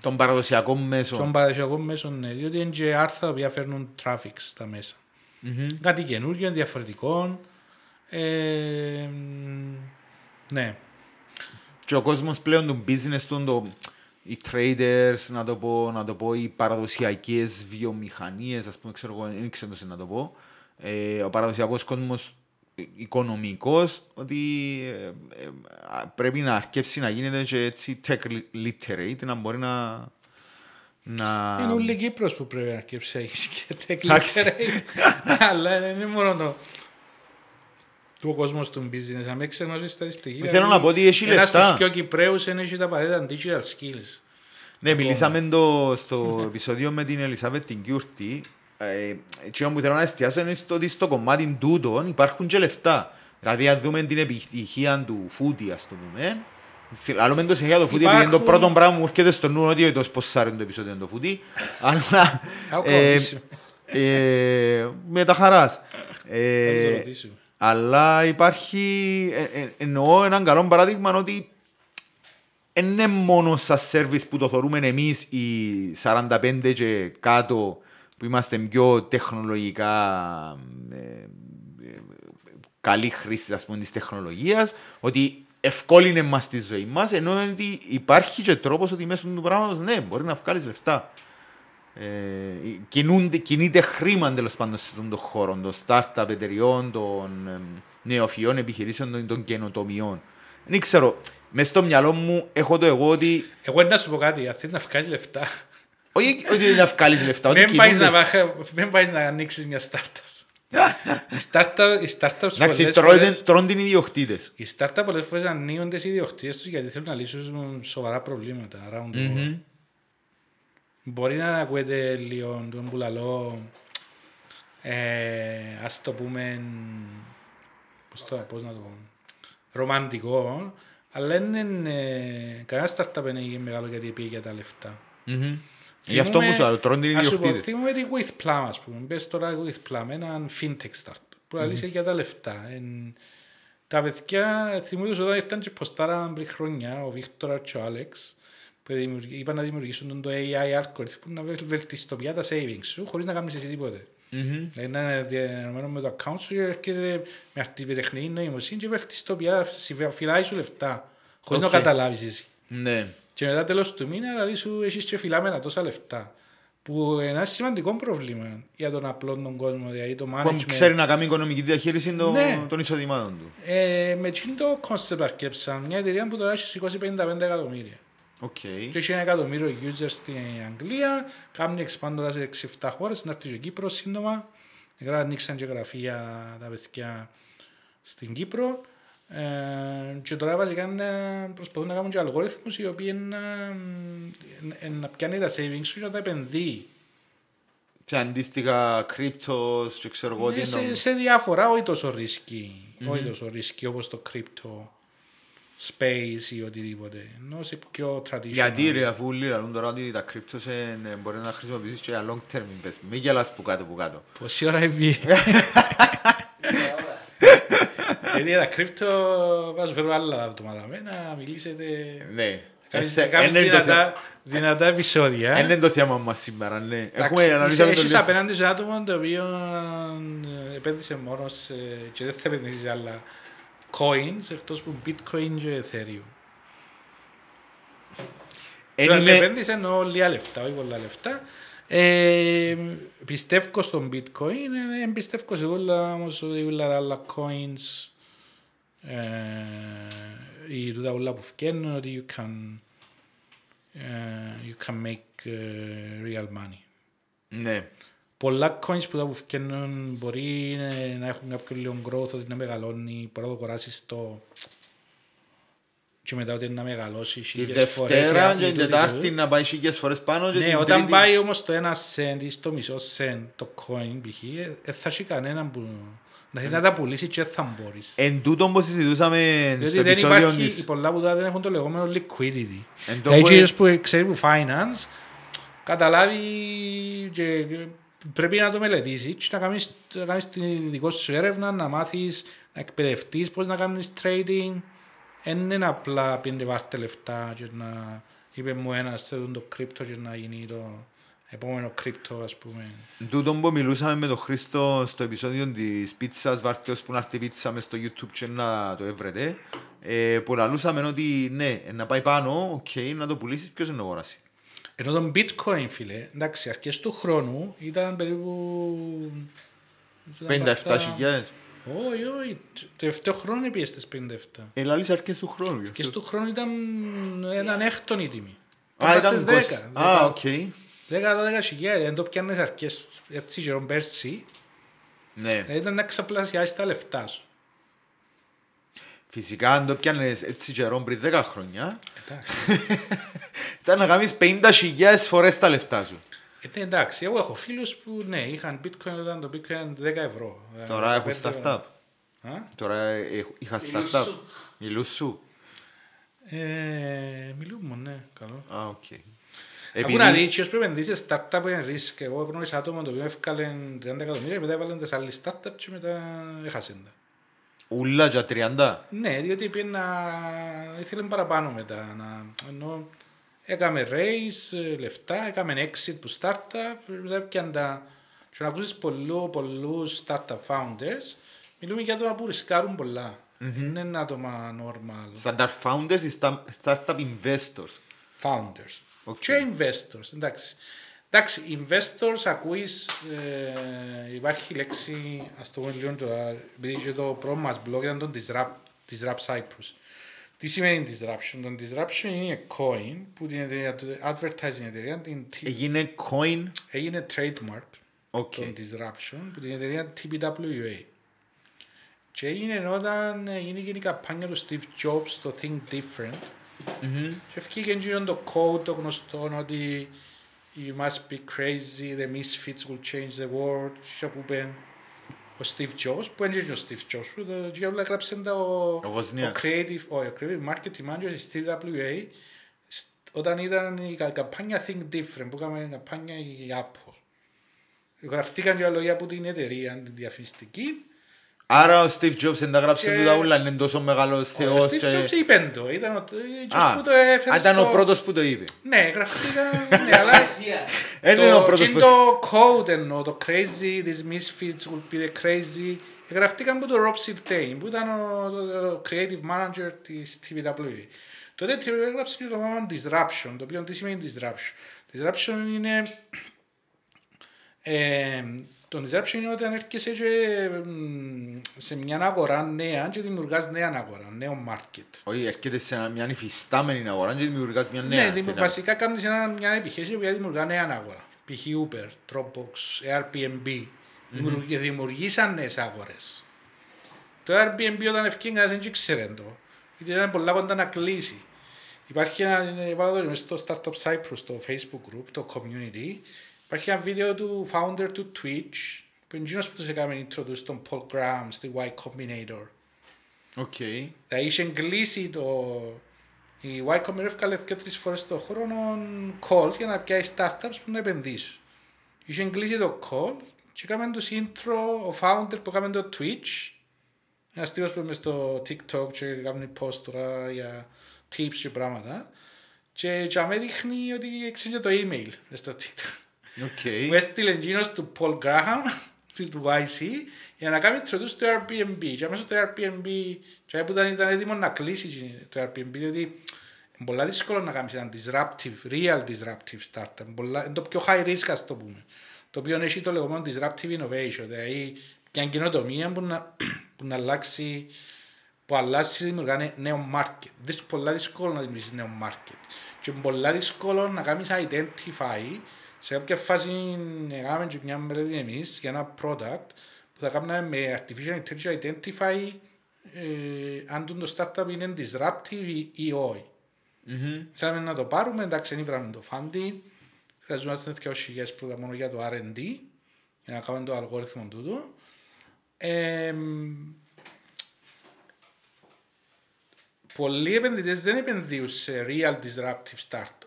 Των παραδοσιακών μέσων. των παραδοσιακών μέσων, ναι, διότι είναι και άρθρα που φέρνουν traffic στα μέσα. Μμμ. Κάτι καινούργιο, διαφορετικό. Ε, ναι. Και ο κόσμος πλέον του business του, το, οι traders, να το πω, να το πω, οι παραδοσιακές βιομηχανίες, ας πούμε, ξέρω εγώ, δεν ξέρω πώς να το πω, ε, ο παραδοσιακός κόσμος ε, οικονομικός, ότι ε, ε, α, πρέπει να αρκέψει να γίνεται και έτσι tech literate, να μπορεί να... να... Είναι όλη η Κύπρος που πρέπει να αρκέψει να έχεις και Εντάξει. τέκλη *laughs* Αλλά δεν είναι μόνο το, το κόσμος του business. Αν έξω γνωρίζει στατιστική. Θέλω να πω ότι έχει Ένας λεφτά. στους πιο Κυπρέους δεν έχει τα απαραίτητα digital skills. Ναι, μιλήσαμε το, στο επεισόδιο με την Ελισάβετ την Κιούρτη. Ε, εκείνο που θέλω να εστιάσω είναι στο ότι στο κομμάτι τούτων υπάρχουν και λεφτά. Δηλαδή, αν δούμε την επιτυχία του φούτι, ας το πούμε, Άλλο το συνέχεια το φούτι, επειδή είναι το Υπάρχουν- πρώτο πράγμα που μου έρχεται στο νου ότι το σποσάρει το επεισόδιο το φούτι. Αλλά How ε, come? ε, με τα χαράς. Θα το Ε, ρωτήσουμε. Αλλά υπάρχει, ε, ε, εννοώ έναν καλό παράδειγμα ότι δεν είναι μόνο στα σερβις που το θεωρούμε εμείς οι 45 και κάτω που είμαστε πιο τεχνολογικά ε, ε, καλή χρήση ας πούμε της τεχνολογίας ότι ευκόλυνε μας τη ζωή μας ενώ ότι υπάρχει και τρόπος ότι μέσω του πράγματος ναι μπορεί να βγάλεις λεφτά. ε, κινούνται, κινείται χρήμα τέλος πάντων σε αυτόν τον χώρο των startup εταιριών, των ε, νεοφυών επιχειρήσεων, των, των καινοτομιών. Δεν ξέρω, μέσα στο μυαλό μου έχω το εγώ ότι. Εγώ να σου πω κάτι, αν θέλεις να βγάλεις λεφτά, Όχι ότι να βγάλεις λεφτά, ότι δεν πάεις να, κινούνται. βάχα- δεν πάεις να ανοίξεις μια startup. *laughs* Οι startup- οι startups Εντάξει, πολλές τρώτε- φορές- τρώνε την ιδιοκτήτες. Οι startup πολλές φορές ανοίγονται οι ιδιοκτήτες τους γιατί θέλουν να λύσουν σοβαρά προβλήματα around the world. Μπορεί να ακούετε λίγο τον που λαλώ, ε, ας το πούμε, πώς, το, πώς να το πω, ρομαντικό, αλλά δεν είναι, ε, κανένα startup δεν είναι μεγάλο γιατί πήγε για τα λεφτά. Γι' αυτό μου Θυμούμαι- σου λέω, τρώνε την ας σου πω, ιδιοκτήτε. Θυμούμαι τη With Plum, ας πούμε. Μπες τώρα With Plum, έναν fintech startup που αλήθεια για τα λεφτά. Εν, τα παιδιά, θυμούμαι τους όταν ήρθαν και ποστάραν πριν χρόνια, ο Βίκτορας και ο Άλεξ, που δημιουργεί- είπαν να δημιουργήσουν τον το AI algorithm που να βελ- βελτιστοποιεί τα savings σου χωρίς να κάνεις εσύ τίποτε. Μμμ. Δηλαδή να είναι διανομμένο με το account σου και έρχεται με αυτή τη τεχνική νοημοσύνη και βελτιστοποιεί, φυλάει σου λεφτά, χωρίς Οκ. να καταλάβεις εσύ. Ναι. Και μετά τέλος του μήνα δηλαδή σου έχεις και φυλαμένα τόσα λεφτά. Που είναι ένα σημαντικό πρόβλημα για τον απλό τον κόσμο, δηλαδή το Που management. ξέρει να κάνει οικονομική διαχείριση των- Ναι. των εισοδημάτων του. Ε, με εκείνο το concept αρκέψαν μια εταιρεία που τώρα έχει σηκώσει 55 εκατομμύρια. Οκ. Και έχει ένα εκατομμύριο users στην Αγγλία, κάνει expand τώρα σε 6-7 χώρες, να έρθει και Κύπρος σύντομα. Τώρα ανοίξαν και γραφεία τα παιδιά στην Κύπρο. Ε, και τώρα βασικά να προσπαθούν να κάνουν και αλγόριθμους οι οποίοι να, ε, να πιάνει τα savings σου και να τα επενδύει. Και αντίστοιχα κρύπτος και ξέρω εγώ τι Ε, σε, εννοώ. σε διάφορα, όχι τόσο ρίσκι, όχι τόσο ρίσκι όπως το crypto space ή οτιδήποτε. Ενώ σε πιο traditional. Γιατί ρε αφού λένε τώρα ότι τα κρύπτος ε, ναι, μπορεί να χρησιμοποιήσεις και για long term investment. Μην γελάς που κάτω που κάτω. Πόση ώρα έχει *laughs* Γιατί τα κρύπτο θα σου φέρω άλλα άτομα με να μιλήσετε. Ναι. Κάνεις Ε, κάνεις εν είναι το θέμα- δυνατά, δυνατά επεισόδια. εν είναι το θέμα μας σήμερα, ναι. Έχουμε Εντάξει, αναλύσαμε το Έχεις λίγο. απέναντι σε άτομο το οποίο ε, επένδυσε μόνος σε, και δεν θα επενδύσεις σε άλλα coins εκτός που bitcoin και ethereum. Εν Τώρα, είμαι- επένδυσε εννοώ λίγα λεφτά, όχι πολλά λεφτά. Ε, πιστεύω στον bitcoin, δεν πιστεύω σε όλα όμως ότι όλα τα άλλα coins ε, ή τούτα όλα που φκένουν ότι you can, ε, you can make ε, real money. Ναι. Πολλά coins που τα που φκένουν μπορεί ε, να έχουν κάποιο λίγο growth, ότι να μεγαλώνει, μπορεί να το αγοράσεις το και μετά ότι να μεγαλώσει Τη χίλιες φορές. Δευτέρα ή και την τούτη, Τετάρτη τούτη. να πάει χίλιες φορές πάνω και Ναι, την όταν Τρίτη- πάει όμως το ένα cent ή στο μισό cent το coin π.χ. ε, ε, θα έχει κανέναν που Να θέλεις να τα πουλήσεις και δεν θα μπορείς. Εν τούτον που συζητούσαμε στο Διότι δεν επεισόδιο υπάρχει, οι της... πολλά που τώρα δεν έχουν το λεγόμενο liquidity. Εν τω Δηλαδή που- κύριος που ξέρει που finance, καταλάβει και πρέπει να το μελετήσεις και να κάνεις, να κάνεις την δικό σου έρευνα, να μάθεις, να εκπαιδευτείς πώς να κάνεις trading. Δεν είναι απλά πίντε βάρτε λεφτά και να είπε μου ένας θέλω το κρύπτο και να γίνει το επόμενο κρύπτο ας πούμε. Τούτον που μιλούσαμε με τον Χρήστο στο επεισόδιο της πίτσας βάρτεως που να έρθει η πίτσα μες στο YouTube και να το έβρετε ε, που λαλούσαμε ότι ναι, να πάει πάνω, οκ, να το πουλήσεις, ποιος είναι να αγοράσει. Ενώ το bitcoin φίλε, εντάξει αρχές του χρόνου ήταν περίπου... 57.000. Όχι, όχι. Το τελευταίο χρόνο πήγες στις 57. Ε, λαλείς αρκές του χρόνου. γι' Και αυτό. στο χρόνο ήταν έναν έκτον η τιμή. Α, Ήταν ήταν στις 20. 10. Α, οκ. 10-12 χιλιάδες. Δεν το πιάνες αρκές έτσι καιρό πέρσι. Ναι. ε, Ήταν να ξαπλασιάσεις τα λεφτά σου. Φυσικά, αν το πιάνες έτσι καιρό πριν 10 χρόνια, Εντάξει. *laughs* ήταν να κάνεις 50.000 φορές τα λεφτά σου. Ε, ναι, εντάξει, εγώ έχω φίλους που ναι, είχαν bitcoin όταν το bitcoin ήταν 10 ευρώ. Ε, Τώρα έχουν 15 ευρώ. startup. Α; Τώρα ε, είχα Μιλούς startup. σου. Μιλούς σου. Ε, μιλούμε, ναι, καλό. Α, οκ. Ακού να δεις, ποιος πρέπει να επενδύσει σε startup είναι risk. Εγώ γνώρισα άτομα το οποίο έφκαλε 30 εκατομμύρια, μετά έβαλαν τις άλλες startup και μετά έχασαν τα. Ούλα για 30. Ναι, διότι πήγε να... ήθελε παραπάνω μετά. Να... Ενώ έκαμε raise, ε, λεφτά, έκαμε exit που startup, μετά έπιαν τα... Και να ακούσεις πολλού, πολλούς startup founders, μιλούμε για άτομα που ρισκάρουν πολλά. Δεν είναι άτομα normal. Startup founders ή sta- startup investors; Founders. Οκ. Και investors, εντάξει. Εντάξει, investors ακούεις, ε, υπάρχει η λέξη, ας το πούμε λίγο τώρα, επειδή και το πρώτο μας blog ήταν το disrupt, disrupt Cyprus. Τι σημαίνει disruption; Το disruption είναι coined που την εταιρεία, το advertising εταιρεία την, T- Έγινε coined; έγινε trademark Οκ. το disruption που την εταιρεία TBWA. Και έγινε όταν έγινε και η καμπάνια του Steve Jobs το Think Different Μμμ. και εφκήκε εκείνο το quote το γνωστό ότι You must be crazy, the misfits will change the world. Και που είπε ο Steve Jobs, που είναι και ο Steve Jobs, που το Jobs έγραψε τα ο, Ο Wozniak. ο creative, όχι, ο creative marketing manager της TWA σ- όταν ήταν η κα- καμπάνια Think Different, που έκαμε καμπάνια η Apple. Γραφτήκαν και λόγια από την εταιρεία, την διαφημιστική, Άρα ο Steve Jobs δεν τα γράψε Και- του τα ούλα, είναι τόσο μεγάλος ο θεός Steve και... Jobs είπε το, ήταν ο Α, εκείνος που το έφερε α, ήταν ο στο- πρώτος που το είπε. Ναι, γραφτήκαν, ναι, αλλά Αξία. Δεν είναι ο το, πρώτος και που... το code εννοώ, το crazy, these misfits will be the crazy. Γραφτήκαν από το Rob Siltain, που ήταν ο, το- το creative manager της TVW. Τότε TVW έγραψε και το όνομα disruption, το οποίο τι σημαίνει disruption; Disruption είναι... Ε, το disruption είναι όταν έρχεσαι και, μ, σε μια αγορά νέα και δημιουργάς νέα αγορά, νέο market. Όχι, έρχεται σε ένα- μια υφιστάμενη αγορά και δημιουργάς μια νέα. Ναι, δημιου- θέα. βασικά κάνεις ένα, μια επιχείρηση που δημιουργά νέα αγορά. Π.χ. Uber, Dropbox, Airbnb. Δημιουργ- και Δημιουργήσαν νέες αγορές. Το Airbnb όταν ευκήγε κανένας δεν ήξερε το. Γιατί ήταν πολλά κοντά να κλείσει. Υπάρχει ένα, βάλω το μες στο Startup Cyprus, το Facebook group, το community. Υπάρχει ένα βίντεο του founder του Twitch, που είναι εκείνος που τους έκαμε introduce τον Paul Graham στη Y Combinator. Οκ. Δηλαδή είχε κλείσει το... Η Y Combinator έφκαλε και τρεις φορές το χρόνο calls για να πιάσει startups που να επενδύσουν. Είχε κλείσει το call και έκαμε το intro, ο founder που έκαμε το Twitch, ένας τύπος που είμαι στο TikTok και κάνει post τώρα για tips και πράγματα και για με δείχνει ότι ξέρει το email μες στο TikTok. Οκ. Μου έστειλε εκείνος του Paul Graham, *laughs* του YC, για να κάνει introduce το Airbnb. Και αμέσως το Airbnb, και που ήταν, ήταν έτοιμο να κλείσει το Airbnb, διότι είναι πολλά δύσκολο να κάνεις ένα disruptive, real disruptive startup. Πολλά, είναι το πιο high risk, ας το πούμε. Το οποίο έχει το λεγόμενο disruptive innovation, δηλαδή μια καινοτομία που να, *clears throat* που να αλλάξει που αλλάζει και δημιουργά νέο market. Δυσκολ, πολλά δύσκολο να δημιουργήσεις νέο market. Και είναι πολλά δύσκολο να κάνεις identify σε κάποια φάση έκαναμε και μια μελέτη εμείς για ένα product που θα κάνουμε με artificial intelligence identify ε, αν το startup είναι disruptive ή- ή όχι. Μμμ. Θέλαμε να το πάρουμε, εντάξει, δεν βράμε το funding. Χρειαζόμαστε 2.000 πρώτα μόνο για το R&D, για να κάνουμε το αλγόριθμο τούτο. εμ, πολλοί επενδυτές δεν επενδύουν σε real disruptive startups.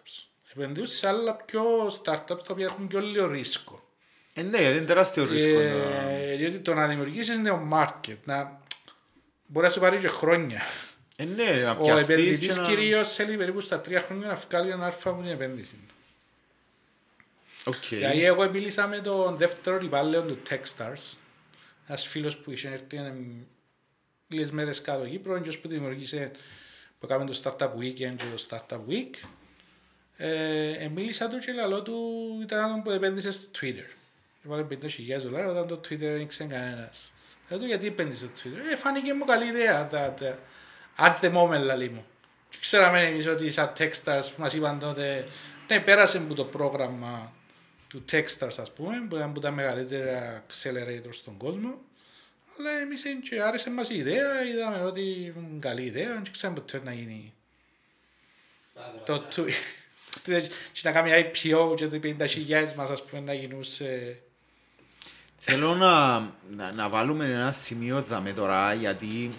Επενδύουν σε άλλα πιο startups τα οποία έχουν πιο λίγο ρίσκο. Ε, ναι, γιατί είναι τεράστιο ρίσκο. να- Ε, διότι το να δημιουργήσεις νέο market, να μπορεί να σου πάρει και χρόνια. Ε, ναι, να Ο πιαστείς επενδυτής και να... κυρίως θέλει περίπου στα τρία χρόνια να βγάλει ένα αλφα από την επένδυση. Οκ. Δηλαδή εγώ μίλησα με τον δεύτερο υπάλληλο του Techstars, ένας φίλος που είχε έρθει ένα- λίγες μέρες κάτω Κύπρο, και που δημιουργήσε, που έκαμε το Startup Weekend και το Startup Week. Ε, ε, μίλησα του και λαλό του ήταν άτομο που επένδυσε στο Twitter. Έβαλε 50.000 δολάρια όταν το Twitter δεν ήξερε κανένας. Λέω του γιατί επένδυσε στο Twitter; Ε, φάνηκε μου καλή ιδέα. Τα, τα, at the moment λαλή μου. Και ξέραμε εμείς ότι σαν Techstars που μας είπαν τότε, ναι πέρασε από το πρόγραμμα του Techstars ας πούμε, που ήταν από τα μεγαλύτερα accelerator στον κόσμο. Αλλά εμείς και άρεσε μας η ιδέα, είδαμε ότι είναι καλή ιδέα και ξέραμε ποτέ να γίνει το του... και να κάνει IPO και το 50.000 μας ας πούμε να γινούσε... Θέλω να, να, να βάλουμε ένα σημείο δαμε τώρα, γιατί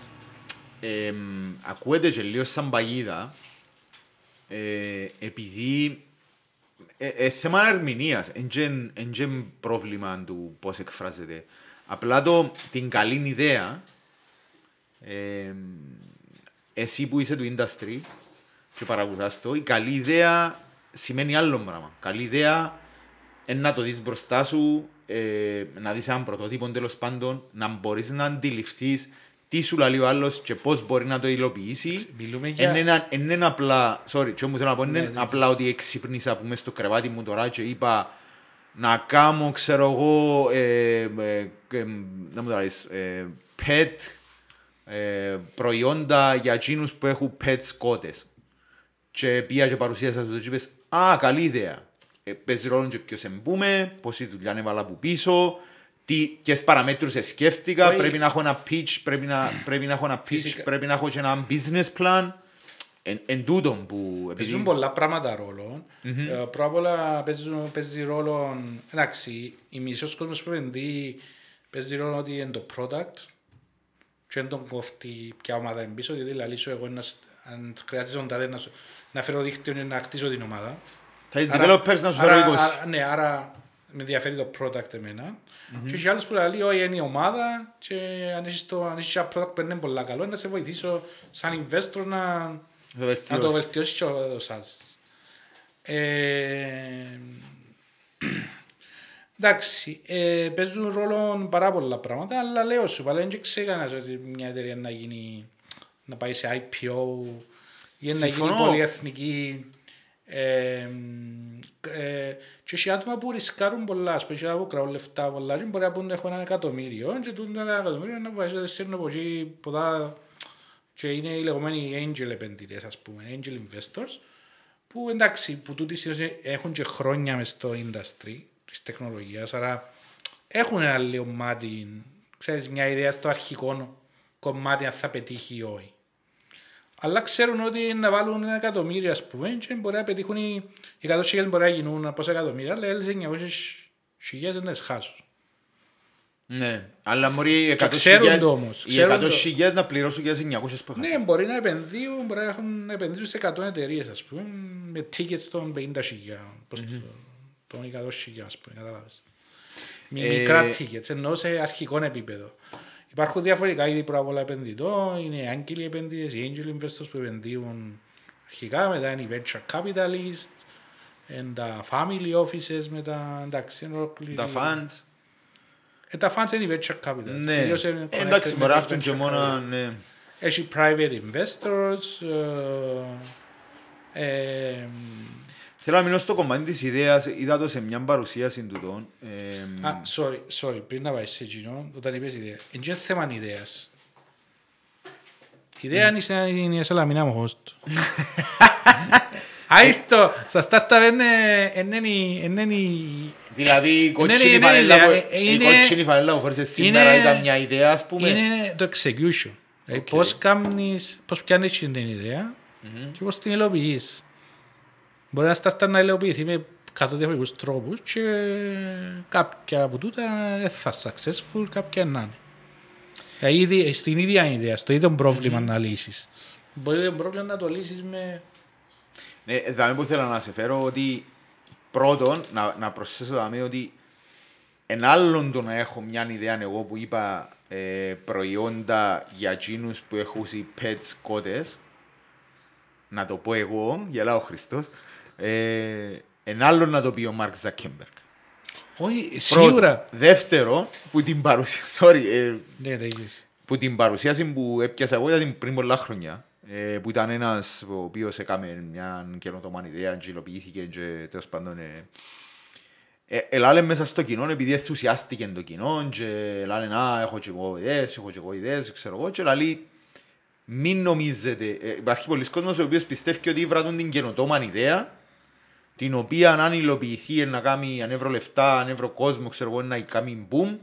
εμ, ακούεται και λίγο σαν παγίδα, ε, επειδή ε, ε, θέμα ερμηνείας, εν και πρόβλημα του πώς εκφράζεται. Απλά το, την καλή ιδέα, ε, εσύ που είσαι του industry και παρακολουθάς το, η καλή ιδέα σημαίνει άλλο πράγμα. Καλή ιδέα είναι να το δεις μπροστά σου, ε, να δεις έναν πρωτότυπο τέλος πάντων, να μπορείς να αντιληφθείς τι σου λέει ο άλλος και πώς μπορεί να το υλοποιήσει. Μιλούμε για- Είναι ένα- Είναι ένα απλά, sorry, τι όμως θέλω να πω, είναι Ναι, ναι. απλά ότι εξύπνησα που μες στο κρεβάτι μου τώρα και είπα να κάνω, ξέρω εγώ, ε, ε, ε, να μου το λες, ε, pet ε, προϊόντα για εκείνους που έχουν pet σκότες. Και πήγα και παρουσίασα στο και είπες, α, καλή ιδέα. Ε, παίζει ρόλο και ποιος εμπούμε, πόση δουλειά έβαλα από πίσω, τι, ποιες παραμέτρους σκέφτηκα, Όχι. πρέπει να έχω ένα pitch, πρέπει να, πρέπει να έχω ένα pitch, Φυσικά. πρέπει να έχω και ένα business plan. Εν, εν τούτον που... Παίζουν πολλά πράγματα ρόλο. Ε, Πρώτα απ' όλα παίζουν, παίζει ρόλο, εντάξει, η μισός κόσμος που επενδύει παίζει ρόλο ότι είναι το product και δεν τον κόφτει ποια ομάδα είναι πίσω, γιατί δηλαδή σου εγώ να, σ- αν χρειάζεσαι τον τάδε να, σου- να φέρω δίκτυο είναι να χτίσω την ομάδα. Θα είσαι Άρα- developers να σου άρα- φέρω 20. άρα- Ναι, άρα με ενδιαφέρει το product εμένα. Και έχει άλλους που λέει, όχι, είναι η ομάδα και αν έχεις, το, αν έχεις ένα product που είναι πολύ καλό, να σε βοηθήσω σαν investor να, Θα να το βελτιώσεις. βελτιώσεις και ο σας. Ε, *clears throat* εντάξει, ε, παίζουν ρόλο πάρα πολλά πράγματα, αλλά λέω σου, πάλι δεν ξέρει κανένας ότι μια εταιρεία να γίνει, να πάει σε IPO ή να γίνει Συμφωνώ. πολυεθνική. Ε, ε, και έχει άτομα που ρισκάρουν πολλά, ας πούμε, και άτομα που κρατούν λεφτά πολλά και μπορεί να πούν έχω ένα εκατομμύριο και τούτο ένα εκατομμύριο να πάει σε σέρνω από εκεί ποτά και είναι οι λεγόμενοι angel επενδυτές, ας πούμε, angel investors, που εντάξει, που τούτοι συνήθως έχουν και χρόνια μες στο industry της τεχνολογίας, άρα έχουν ένα λίγο μάτι, ξέρεις, μια ιδέα στο αρχικό κομμάτι αν θα πετύχει ή όχι. Αλλά ξέρουν ότι να βάλουν ένα εκατομμύριο, ας πούμε, και μπορεί να πετύχουν οι οι 100.000 μπορεί να γίνουν πόσα εκατομμύρια, αλλά οι άλλες 900.000 δεν τις χάσουν. Ναι, αλλά μπορεί οι 100.000 ξέρουν το όμως, οι ξέρουν το. 100.000 να πληρώσουν για τις 900 που Ναι, έχασαν. μπορεί να επενδύουν, μπορεί να, έχουν, να επενδύσουν σε 100 εταιρείες, ας πούμε, με tickets των 50.000, πώς το, των 100.000, ας πούμε, κατάλαβες. Μι- Ε, Μικρά tickets, ενώ σε αρχικό επίπεδο. Υπάρχουν διαφορετικά είδη πρώτα απ' όλα επενδυτών, είναι οι άγγελοι επενδυτές, οι angel investors που επενδύουν αρχικά, μετά είναι οι venture capitalists, είναι τα family offices μετά, εντάξει, είναι ολόκληρη- Τα fans. Ε, τα funds είναι οι venture capitalists. Ναι, Κυρίως είναι Ε, εντάξει, connected μπορεί να με έρθουν και venture μόνο, capitalists. ναι. Έχει private investors. ε, ε, Θέλω να μείνω στο κομμάτι της ιδέας, είδα το σε μια παρουσίαση του τον. ε, α, sorry, sorry, πριν να πάεις σε εκείνο, όταν είπες ιδέα. Είναι και θέμα ιδέας. Η ιδέα είναι σε- είναι σε λαμινά μου χώστο. Άιστο, στα startup είναι- είναι η- είναι η- Δηλαδή η ναι, κότσινη είναι φανέλα ιδέα, που- ε, η είναι- κότσινη φανέλα που φορέσαι σήμερα είναι- ήταν μια ιδέα, ας πούμε. είναι το execution. Δηλαδή Οκ. πώς κάνεις, πώς πιάνεις την ιδέα και πώς την υλοποιείς. Μπορεί ένα startup να υλοποιηθεί με 100 διαφορετικούς τρόπους και κάποια από τούτα δεν θα successful, κάποια να είναι. Ε, ήδη, στην ίδια ιδέα, στο ίδιο πρόβλημα να λύσεις. Μπορεί το πρόβλημα να το λύσεις με... Ναι, εδώ που θέλω να σε φέρω ότι πρώτον, να, να προσθέσω δάμε ότι εν άλλον το να έχω μια ιδέα εγώ που είπα ε, προϊόντα για εκείνους που έχουν pets κότες, να το πω εγώ, γελάω ο Χριστός, ε, εν άλλον να το πει ο Μάρκ Ζακέμπεργκ. Όχι, σίγουρα. Δεύτερο, που την παρουσίαση, sorry, ε, Ναι, τελείωσε. που την παρουσίαση που έπιασα εγώ ήταν πριν πολλά χρόνια. Ε, που ήταν ένας ο οποίος έκαμε μια καινοτόμα ιδέα και υλοποιήθηκε και τέλος πάντων ε, ε, ελάλε μέσα στο κοινό επειδή ενθουσιάστηκε το κοινό και ελάλε να έχω και εγώ ιδέες, έχω και εγώ ιδέες, ξέρω εγώ και λαλεί μην νομίζετε, ε, υπάρχει πολλοί κόσμος ο οποίος πιστεύει ότι βράτουν την καινοτόμα ιδέα την οποία αν υλοποιηθεί να κάνει ανέβρο λεφτά, ανέβρο κόσμο, ξέρω εγώ, να κάνει boom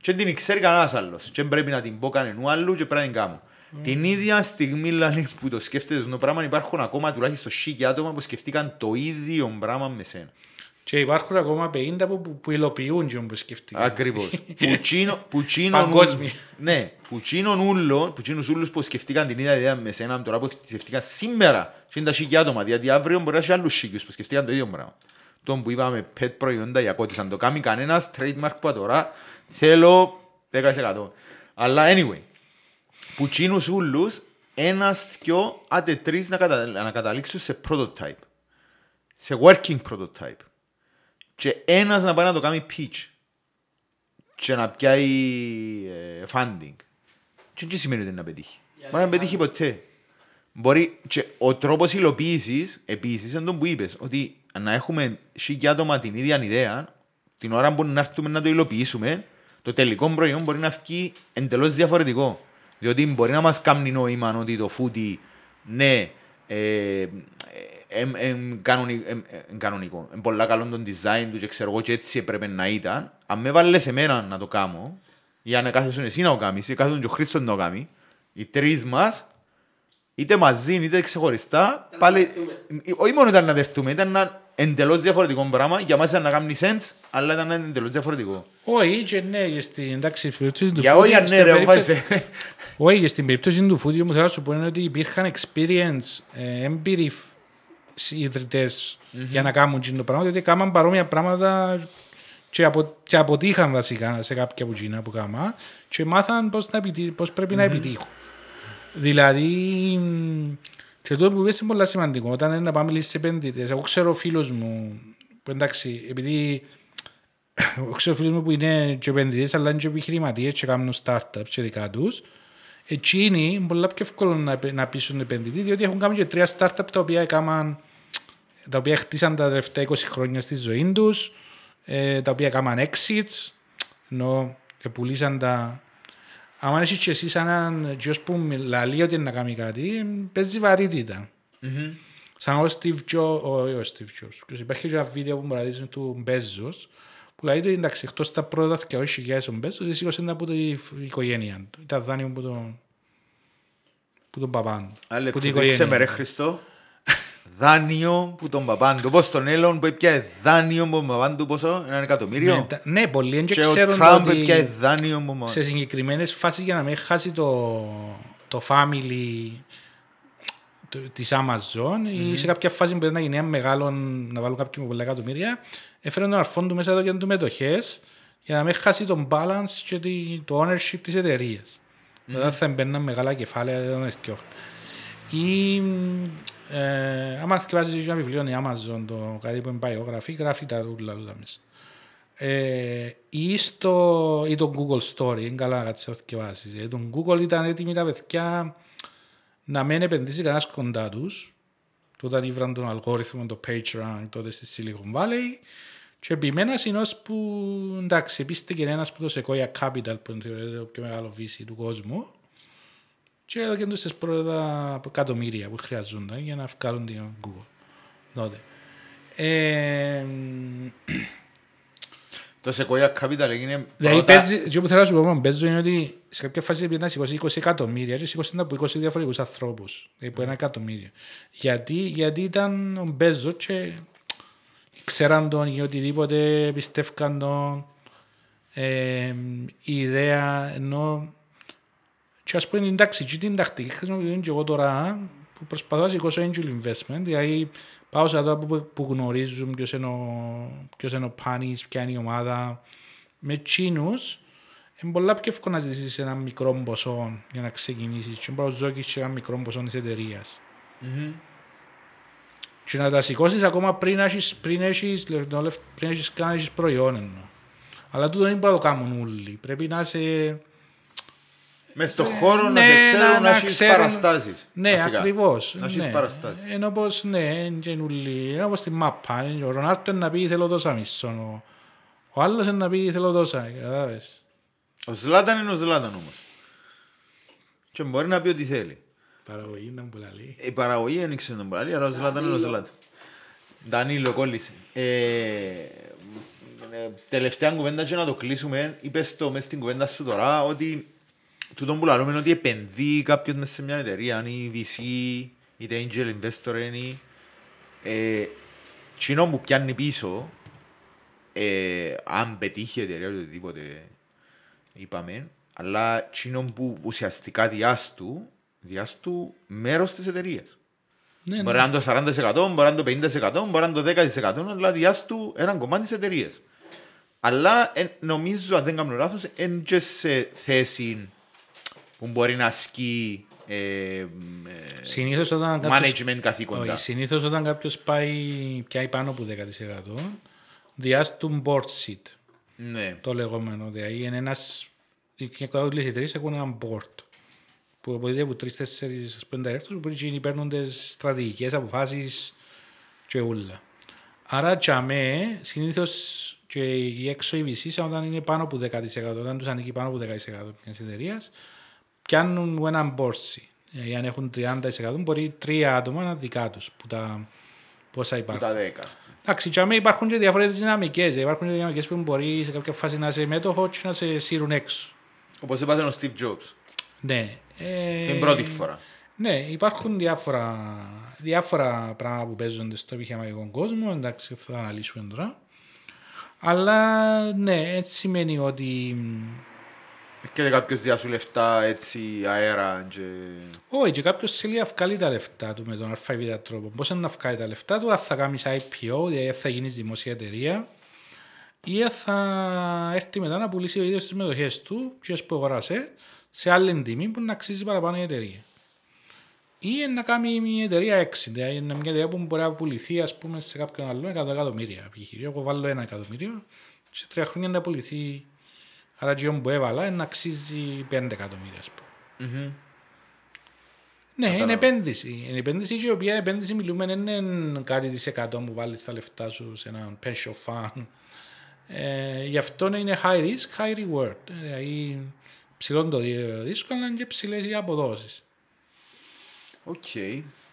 και δεν την ξέρει κανένας άλλος και δεν πρέπει να την πω κανένου άλλου και πρέπει να την κάνω. Την ίδια στιγμή λένε, που το σκέφτεται το πράγμα υπάρχουν ακόμα τουλάχιστον σίγια άτομα που σκεφτήκαν το ίδιο πράγμα με σένα. Και υπάρχουν ακόμα 50 που, που, που υλοποιούν και που σκεφτείτε. Ακριβώς. *laughs* Που τσίνο- που τσίνον *laughs* Παγκόσμια. ούλ- Ναι, που τσίνον ούλο, που τσίνους ούλους που σκεφτήκαν την ίδια ιδέα με σένα, τώρα που σκεφτήκαν σήμερα, και είναι τα σίγια άτομα, γιατί αύριο μπορεί να έχει άλλους σίγιους που σκεφτήκαν το ίδιο πράγμα. Τον που είπαμε pet προϊόντα για κότης, αν το κάνει κανένας, trademark που τώρα, θέλω 10%. Αλλά anyway, που τσίνους ούλους, ένας, δυο, άντε τρεις να, κατα... να καταλήξουν σε prototype. Σε working prototype. Και ένας να πάει να το κάνει pitch. Και να πιάει ε, funding. Και τι σημαίνει ότι είναι να πετύχει. Μπορεί να μην πετύχει ποτέ. Μπορεί και ο τρόπος υλοποίησης, επίσης, είναι τον που είπες, ότι να έχουμε σίγια άτομα την ίδια ιδέα, την ώρα που να έρθουμε να το υλοποιήσουμε, το τελικό προϊόν μπορεί να βγει εντελώς διαφορετικό. Διότι μπορεί να μας κάνει νόημα ότι το φούτι, ναι, ε, εμ- εμ κανονι- εμ- εμ κανονικό. Είναι πολλά καλό το design του και ξέρω εγώ και έτσι έπρεπε να ήταν. Αν με βάλεις εμένα να το κάνω, ή αν κάθεσαι εσύ να το κάνεις, ή κάθεσαι και ο Χρήστος να το κάνει, οι τρεις μας, είτε μαζί είτε ξεχωριστά, να πάλι, δεχτούμε. όχι μόνο ήταν να δεχτούμε, ήταν ένα εντελώς διαφορετικό πράγμα, για μας ήταν να κάνει sense, αλλά ήταν εντελώς διαφορετικό. Όχι, και ναι, και στην εντάξει, στην περίπτωση του Για φούτι, όχι αν ναι στην ρε, περίπτωση- βάζε. Όχι, και στην περίπτωση του φούτιου μου θέλω να σου πω είναι ότι υπήρχαν experience, ε, έμπειροι φ- ιδρυτές για να κάνουν εκείνο το πράγμα, διότι έκαναν παρόμοια πράγματα και, απο, και αποτύχαν βασικά σε κάποια από εκείνα που κάμα και μάθαν πώς, να επιτύ, πώς πρέπει να επιτύχουν. Δηλαδή, μ, και το που είπες είναι πολύ σημαντικό, όταν είναι να πάμε λίγο σε επενδυτές. Εγώ ξέρω φίλους μου, που εντάξει, επειδή *coughs* εγώ ξέρω φίλους μου που είναι και επενδυτές αλλά είναι και επιχειρηματίες και κάνουν startups και δικά τους. Εκείνοι είναι πολλά πιο εύκολο να, επε- να πείσουν επενδυτή διότι έχουν κάνει και τρία startup τα οποία έκαναν τα οποία χτίσαν τα τελευταία 20 χρόνια στη ζωή τους, ε, τα οποία έκαναν exits, ενώ πουλήσαν τα... Αν έχεις και εσύ σαν έναν γιος που μιλάει ότι είναι να κάνει κάτι, ε, παίζει βαρύτητα. Σαν ο Steve Jobs, όχι ο Steve Jobs, ποιος υπάρχει και ένα βίντεο που μου ραδίζει του Bezos, που λέει ότι εντάξει, εκτός τα πρώτα 200.000 ο Bezos, εσύ σήκωσε από την οικογένεια του. Ήταν δάνειο που τον, που τον παπάν του. Άλλε που που την δείξε με ρε οικογένεια. Χριστό. Δάνειο που τον παπάν του. Πώς τον Έλλον που έπιαε δάνειο που τον παπάν του πόσο, ένα εκατομμύριο; Ναι, τα- Ναι, πολλοί δεν Και ο ξέρουν Τραμπ έπιαε ότι δάνειο που τον σε συγκεκριμένες φάσεις για να μην χάσει το, το family το, της Amazon ή σε κάποια φάση που πρέπει να γίνει ένα μεγάλο, να βάλουν κάποιοι με πολλά εκατομμύρια, έφερε τον αρφόν του μέσα εδώ και του μετοχές για να μην χάσει τον balance και τη- το ownership της εταιρείας. Μετά θα μπαίνουν μεγάλα κεφάλαια των εθιών. Ή ε, άμα θυκευάζεις ένα βιβλίο η Amazon, το κάτι που είναι biography, γράφει τα ούλα ούλα μέσα. Ε, ή, στο, ή το Google Story, είναι καλά να κάτσεις να θυκευάσεις. Ε, το Google ήταν έτοιμοι τα παιδιά να μην επενδύσει κανένας κοντά τους, τότε ήβραν τον αλγόριθμο, το PageRank τότε στη Silicon Valley και επιμένας είναι ως που, εντάξει, πίστηκε ένας που το Sequoia Capital που είναι θεωρείται το πιο μεγάλο VC του κόσμου και έδωκαν τους τις πρώτα εκατομμύρια που χρειαζόνταν για να βγάλουν την Google τότε. Ε, Το Sequoia Capital έγινε Δηλαδή πρώτα- παίζει, και που θέλω να σου πω μόνο παίζω είναι ότι σε κάποια φάση πρέπει να σηκώσει 20 εκατομμύρια και σηκώσει από 20 διαφορετικούς ανθρώπους, δηλαδή από ένα εκατομμύριο. Γιατί, γιατί ήταν ο Μπέζος και ξέραν τον ή οτιδήποτε, πιστεύκαν τον. Ε, η ιδέα ενώ Και ας πούμε εντάξει, και την τακτική χρησιμοποιώ και εγώ τώρα που προσπαθώ να σηκώσω angel investment, δηλαδή πάω σε άτομα που, που γνωρίζουν ποιος είναι ο, ποιος είναι ο Πάνης, ποια είναι η ομάδα. Με εκείνους είναι πολλά πιο εύκολο να ζήσεις ένα μικρό ποσό για να ξεκινήσεις και μπορεί να ζώκεις και ένα μικρό ποσό της εταιρείας. Και να τα σηκώσεις ακόμα πριν έχεις, πριν έχεις, λεφτό, λεφ- πριν έχεις κάνει έχεις προϊόν εννοώ. Αλλά τούτο δεν μπορεί να το κάνουν όλοι. Πρέπει να είσαι... Μες στον χώρο να ναι, σε να- ξέρουν να να έχεις ξέρουν- παραστάσεις. Ναι, βασικά. ακριβώς. Να έχεις ναι. παραστάσεις. Είναι όπως, ναι, είναι ούλοι. Είναι όπως τη μάπα. Είναι Ο Ρονάρτο είναι να πει θέλω τόσα μισό. Ο, ο άλλος είναι να πει θέλω τόσα. Κατάλαβες. Ο Ζλάταν είναι ο Ζλάταν όμως. Και μπορεί να πει ό,τι θέλει. Παραγωγή ήταν που λέει. Η παραγωγή δεν ήξερε τον Μπραλί, αλλά ο Ζλάταν είναι ο Ζλάταν. Ντανίλο κόλλησε. Ε, ε, τελευταία κουβέντα και να το κλείσουμε. Είπες το μες στην κουβέντα σου τώρα ότι τούτο που λαλούμε είναι ότι επενδύει κάποιος μέσα σε μια εταιρεία, αν η VC, είτε angel investor είναι. Ε, Τσινό που πιάνει πίσω, ε, αν πετύχει η εταιρεία ή οτιδήποτε είπαμε, αλλά τσινό που ουσιαστικά διάστου, διάστου μέρος της εταιρείας. Ναι, Μπορεί να είναι το 40%, μπορεί να είναι το 50%, μπορεί να είναι το 10%, αλλά διάστου έναν κομμάτι της εταιρείας. Αλλά ε, νομίζω, αν δεν κάνω λάθος, είναι και σε θέση που μπορεί να ασκεί ε, ε, Συνήθως όταν κάποιος... management καθήκοντα. Όχι, συνήθως όταν κάποιος πάει πιάει πάνω από 10% διάστουν board seat. Ναι. το λεγόμενο. Δηλαδή είναι ένας, και όλες οι εταιρείες έχουν έναν board που αποτελείται από τρεις, τέσσερις, πέντε directors που εκείνοι παίρνουν τις στρατηγικές αποφάσεις και όλα. Άρα τσαμέ, συνήθως και οι έξω οι VCs όταν είναι πάνω από 10%, όταν τους ανήκει πάνω από 10% μιας εταιρείας, πιάνουν έναν board seat. Δηλαδή αν έχουν 30% μπορεί τρία άτομα να είναι δικά τους που τα πόσα Που υπάρχουν. τα 10. Εντάξει, και άμα υπάρχουν και διαφορετικές δυναμικές. Υπάρχουν και δυναμικές που μπορεί σε κάποια φάση να είσαι μέτοχο και να σε σύρουν έξω. Όπως έπαθε ο Steve Jobs. Ναι. Ε, Την πρώτη φορά. Ναι, υπάρχουν διάφορα, διάφορα πράγματα που παίζονται στο επιχειρηματικό κόσμο. Εντάξει, αυτό θα αναλύσουμε τώρα. Αλλά ναι, έτσι σημαίνει ότι... Και κάποιος διάσου λεφτά έτσι αέρα και... Όχι, και κάποιος θέλει να βγάλει τα λεφτά του με τον ΑΒ τρόπο. Πώς είναι να βγάλει τα λεφτά του, αν θα κάνεις IPO, δηλαδή αν θα γίνεις δημόσια εταιρεία, ή αν θα έρθει μετά να πουλήσει ο ίδιος τις μετοχές του, και as που αγοράσε, σε άλλη τιμή που να αξίζει παραπάνω η εταιρεία. Ή να κάνει μια εταιρεία έξι, δηλαδή είναι μια εταιρεία που μπορεί να πουληθεί ας πούμε, σε κάποιον άλλο 100 εκατομμύρια. π.χ. Εγώ βάλω ένα εκατομμύριο, σε τρία χρόνια να πουληθεί. Άρα και που έβαλα να αξίζει 5 εκατομμύρια. Ας πούμε. Μμμ. Ναι, Κατάλαβα. είναι επένδυση. Είναι επένδυση και η οποία επένδυση μιλούμε δεν είναι κάτι της εκατό που βάλεις τα λεφτά σου σε ένα pension fund. Ε, γι' αυτό είναι high risk, high reward. Ε, Δηλαδή ψηλό το δύσκολο αλλά και ψηλές οι αποδόσεις. Οκ.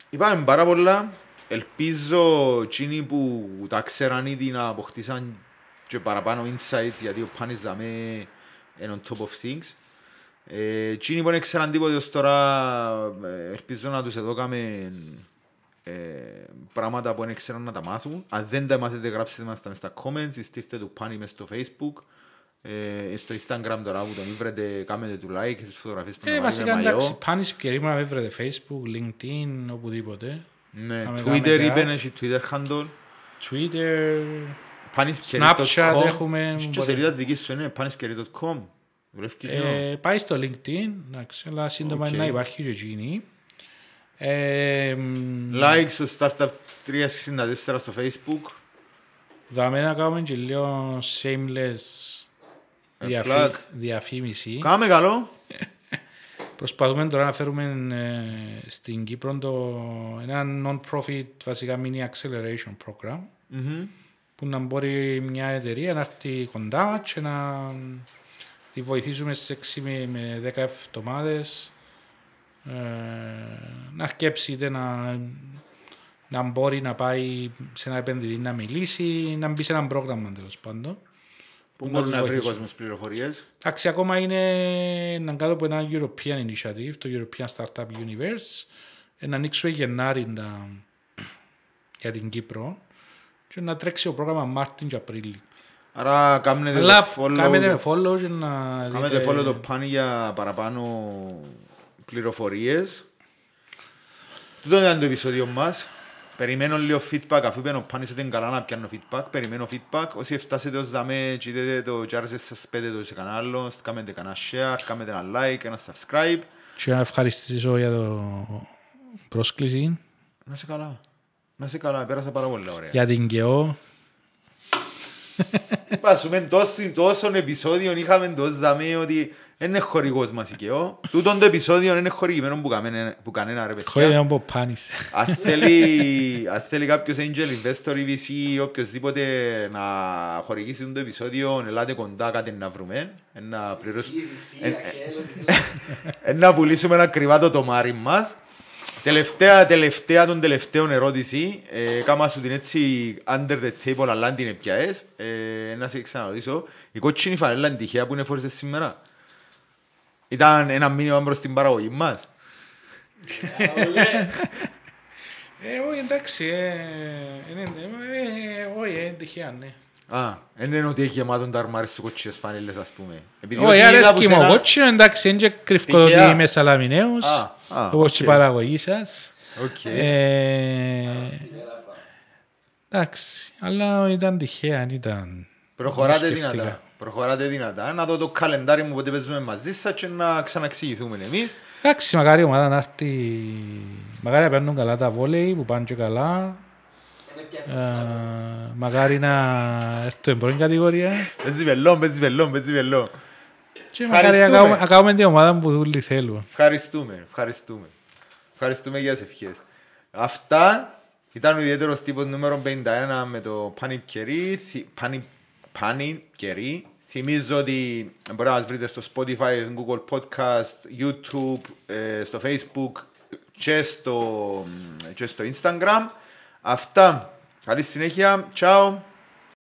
Είπαμε πάρα πολλά. Ελπίζω εκείνοι που τα ξέραν ήδη να αποκτήσαν και παραπάνω insights γιατί ο Πάνης δαμέ είναι on top of things. Ε, εκείνοι που δεν ξέραν τίποτε ως τώρα ε, ελπίζω να τους εδώκαμε ε, πράγματα που δεν ξέραν να τα μάθουν. Αν δεν τα μάθετε γράψτε μας τα μες στα comments ή στείλτε του Πάνη μες στο facebook. Ε, στο Instagram τώρα που τον βρείτε κάνετε του like στις φωτογραφίες που Ε, να βάλει βασικά με εντάξει, μαγιό. πάνε ευκαιρία να με βρείτε facebook, linkedin, οπουδήποτε. Ναι, Κάμε Twitter κάμε είπε, κάτι. έχει Twitter handle. Twitter, Paniskerry.com. Snapchat έχουμε, Και μπορεί. σελίδα δική σου είναι paniskerry.com. Δουλεύει και εκείνο. ε, πάει στο linkedin, εντάξει, αλλά σύντομα Οκ. να υπάρχει και εκείνη. Ε, μ, Like στο Startup 364 στο Facebook. Δάμε να κάνουμε και λίγο shameless Ε, διαφή- plug. διαφήμιση. Κάμε καλό. Προσπαθούμε τώρα να φέρουμε ε, στην Κύπρο το, ένα non-profit βασικά mini acceleration program Μμμ. που να μπορεί μια εταιρεία να έρθει κοντά μας και να τη βοηθήσουμε σε 6 με, με 10 εβδομάδες ε, να αρκέψει είτε να, να μπορεί να πάει σε ένα επενδυτή να μιλήσει, να μπει σε ένα πρόγραμμα τέλος πάντων. Πού να μπορείς τους να βρει ο βοηθήσουμε. κόσμος πληροφορίες. Εντάξει, ακόμα είναι να κάτω από ένα European Initiative, το European Startup Universe, ε, να ανοίξουμε Γενάρη να- για την Κύπρο και να τρέξει το πρόγραμμα Μάρτιν και Απρίλη. Άρα κάνετε Αλλά το follow, κάνετε με follow και να κάνετε δείτε- follow το πάνι για παραπάνω πληροφορίες. Τούτο ήταν το επεισόδιο μας. Περιμένω λίγο feedback, αφού είπαν ο Πάνης ότι είναι καλά να πιάνω feedback. Περιμένω feedback. Όσοι φτάσετε ως δαμέ και είδετε το και άρεσε σας πέτε το σε κανάλι, κάνετε κανένα share, κάνετε ένα like, ένα subscribe. Και να ευχαριστήσω για το πρόσκληση, Να είσαι καλά. Να είσαι καλά, πέρασα πάρα πολύ ωραία. για την ΚΕΟ. Πάσουμε τόσο, τόσων επεισόδιων είχαμε τόσο ζαμί ότι δεν είναι χορηγός μας η ΚΕΟ. Τούτον το επεισόδιο είναι χορηγημένο που, καμένε- που κανένα ρε παιδιά. Χωρίς να πω πάνης. Αν θέλει, αν θέλει κάποιος angel investor ή VC ή οποιοςδήποτε να χορηγήσει το επεισόδιο, ελάτε κοντά κάτι να βρούμε. ε, Να, πληρώσ- ε, ε, ε, να πουλήσουμε ένα κρυβά το τομάρι μας. Τελευταία, τελευταία των τελευταίων ερώτηση. Ε, κάμα σου την έτσι under the table αλλά αν την επιαές. Ε, να σε ξαναρωτήσω. Η κότσινη φανέλα είναι τυχαία που είναι φόρησες σήμερα. Ήταν ένα μήνυμα προς την παραγωγή μας. Ε, όχι εντάξει, ε, είναι, ε, όχι, ε, τυχαία, ναι. Α, δεν είναι ότι έχει γεμάτο τα αρμάρια σου κοτσίες φανέλες ας πούμε. Επειδή Όχι, ό,τι είδα αρέσκει που μου σένα- κότσινο, εντάξει, είναι και κρυφκό το ότι Τυχαία. είμαι Σαλαμινέος, Α, α, όπως και η οκ. παραγωγή σας. Οκ. Ε, Εντάξει, αλλά ήταν τυχαία, αν ήταν... Προχωράτε σκεφτήκα. δυνατά. Προχωράτε δυνατά. Να δω το καλεντάρι μου πότε παίζουμε μαζί σας και να ξαναξηγηθούμε εμείς. Εντάξει, μακάρι η ομάδα να έρθει... Μακάρι να παίρνουν καλά τα βόλεϊ που πάνε και καλά. Ε, μακάρι να έρθουν πρώτη κατηγορία. Παίζει βελόν, παίζει βελόν, παίζει βελόν. Και μακάρι να Ευχαριστούμε. κάνουμε- να κάνουμε την ομάδα που όλοι θέλουν. Ευχαριστούμε, ευχαριστούμε. Ευχαριστούμε για τις ευχές. Αυτά ήταν ο ιδιαίτερος τύπος νούμερο 51 με το Πάνι Κερί. Θυ- Πάνι, Πάνι Κερί. Θυμίζω ότι μπορείτε να μας βρείτε στο Spotify, στο Google Podcast, YouTube, ε, στο Facebook και στο, και στο Instagram. Αυτά. Καλή συνέχεια. Ciao.